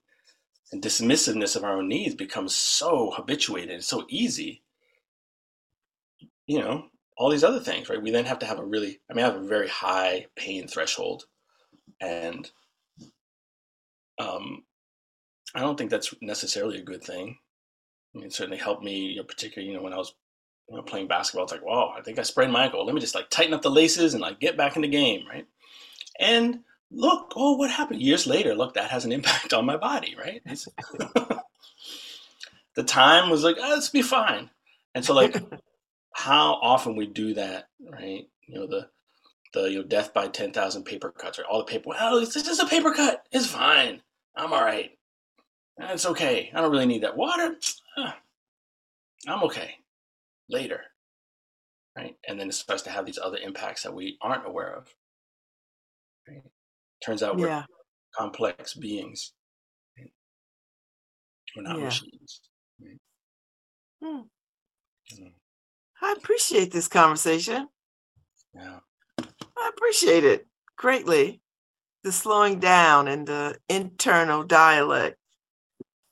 and dismissiveness of our own needs becomes so habituated and so easy, you know, all these other things, right? We then have to have a really, I mean, I have a very high pain threshold. And um, I don't think that's necessarily a good thing. I mean, it certainly helped me, you know, particularly, you know, when I was you know, playing basketball, it's like, wow, I think I sprained my ankle. Let me just like tighten up the laces and like get back in the game, right? And look, oh, what happened? Years later, look, that has an impact on my body, right? The time was like, oh, let's be fine. And so, like, how often we do that, right? You know, the the you know death by ten thousand paper cuts, right? All the paper. Well, it's just a paper cut. It's fine. I'm all right. It's okay. I don't really need that water. Ah, I'm okay. Later, right? And then it starts to have these other impacts that we aren't aware of. Right? Turns out we're Yeah. complex beings. Right? We're not Yeah. machines. Right? Hmm. Mm, I appreciate this conversation. Yeah. I appreciate it greatly. The slowing down and the internal dialect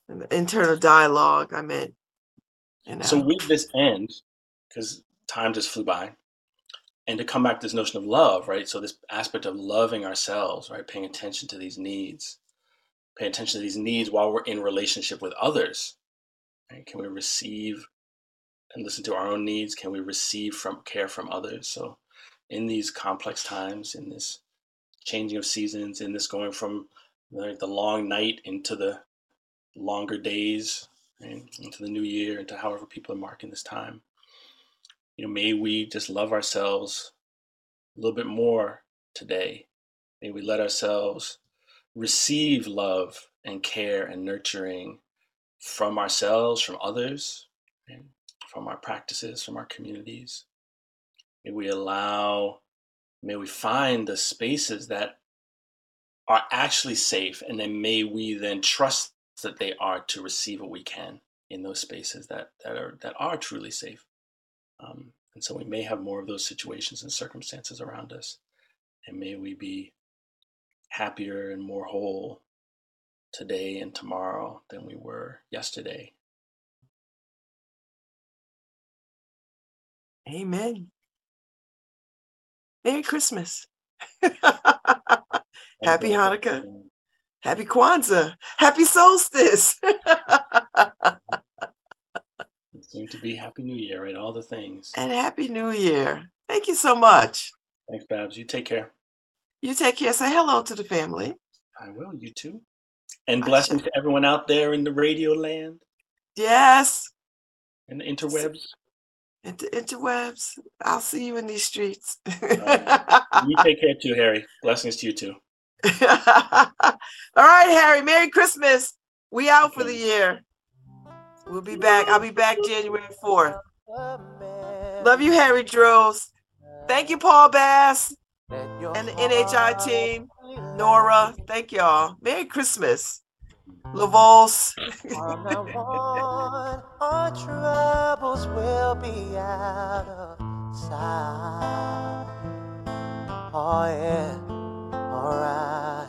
and the internal dialogue. I meant, you know. So with this end, because time just flew by, and to come back to this notion of love, right? So this aspect of loving ourselves, right? Paying attention to these needs, paying attention to these needs while we're in relationship with others. Right? Can we receive and listen to our own needs? Can we receive from care from others? So in these complex times, in this changing of seasons, in this going from the, the long night into the longer days, right? into the new year, into however people are marking this time. You know, may we just love ourselves a little bit more today. May we let ourselves receive love and care and nurturing from ourselves, from others, right? from our practices, from our communities. May we allow, may we find the spaces that are actually safe, and then may we then trust that they are to receive what we can in those spaces that that are that are truly safe. Um, and so we may have more of those situations and circumstances around us. And may we be happier and more whole today and tomorrow than we were yesterday. Amen. Merry Christmas. Happy Hanukkah. Happy Kwanzaa. Happy solstice. It seemed to be Happy New Year, right? All the things. and Happy New Year. Thank you so much. Thanks, Babz. You take care. You take care. Say hello to the family. I will. You too. And Gotcha. blessings to everyone out there in the radio land Yes. and the interwebs. Inter- interwebs. I'll see you in these streets. You take care too, Harry. Blessings to you too. All right, Harry. Merry Christmas. We out for the year. We'll be back. I'll be back January 4th. Love you, Harry Drills. Thank you, Paul Bass and the NHI team. Nora. Thank y'all. Merry Christmas. Lavos. Our troubles will be out of sight. Oh yeah, alright.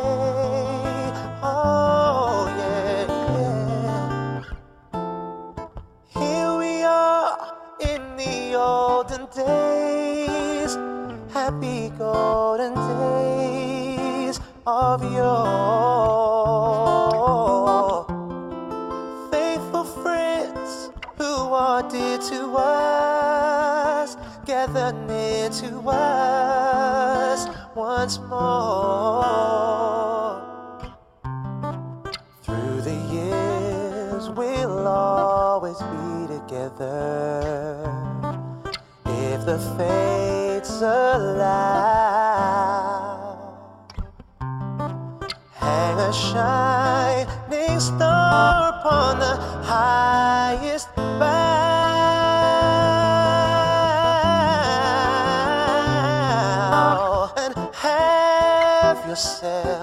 Happy golden days of yore faithful friends who are dear to us gather near to us once more. Through the years, we'll always be together if the hang a shining star upon the highest bough. And have yourself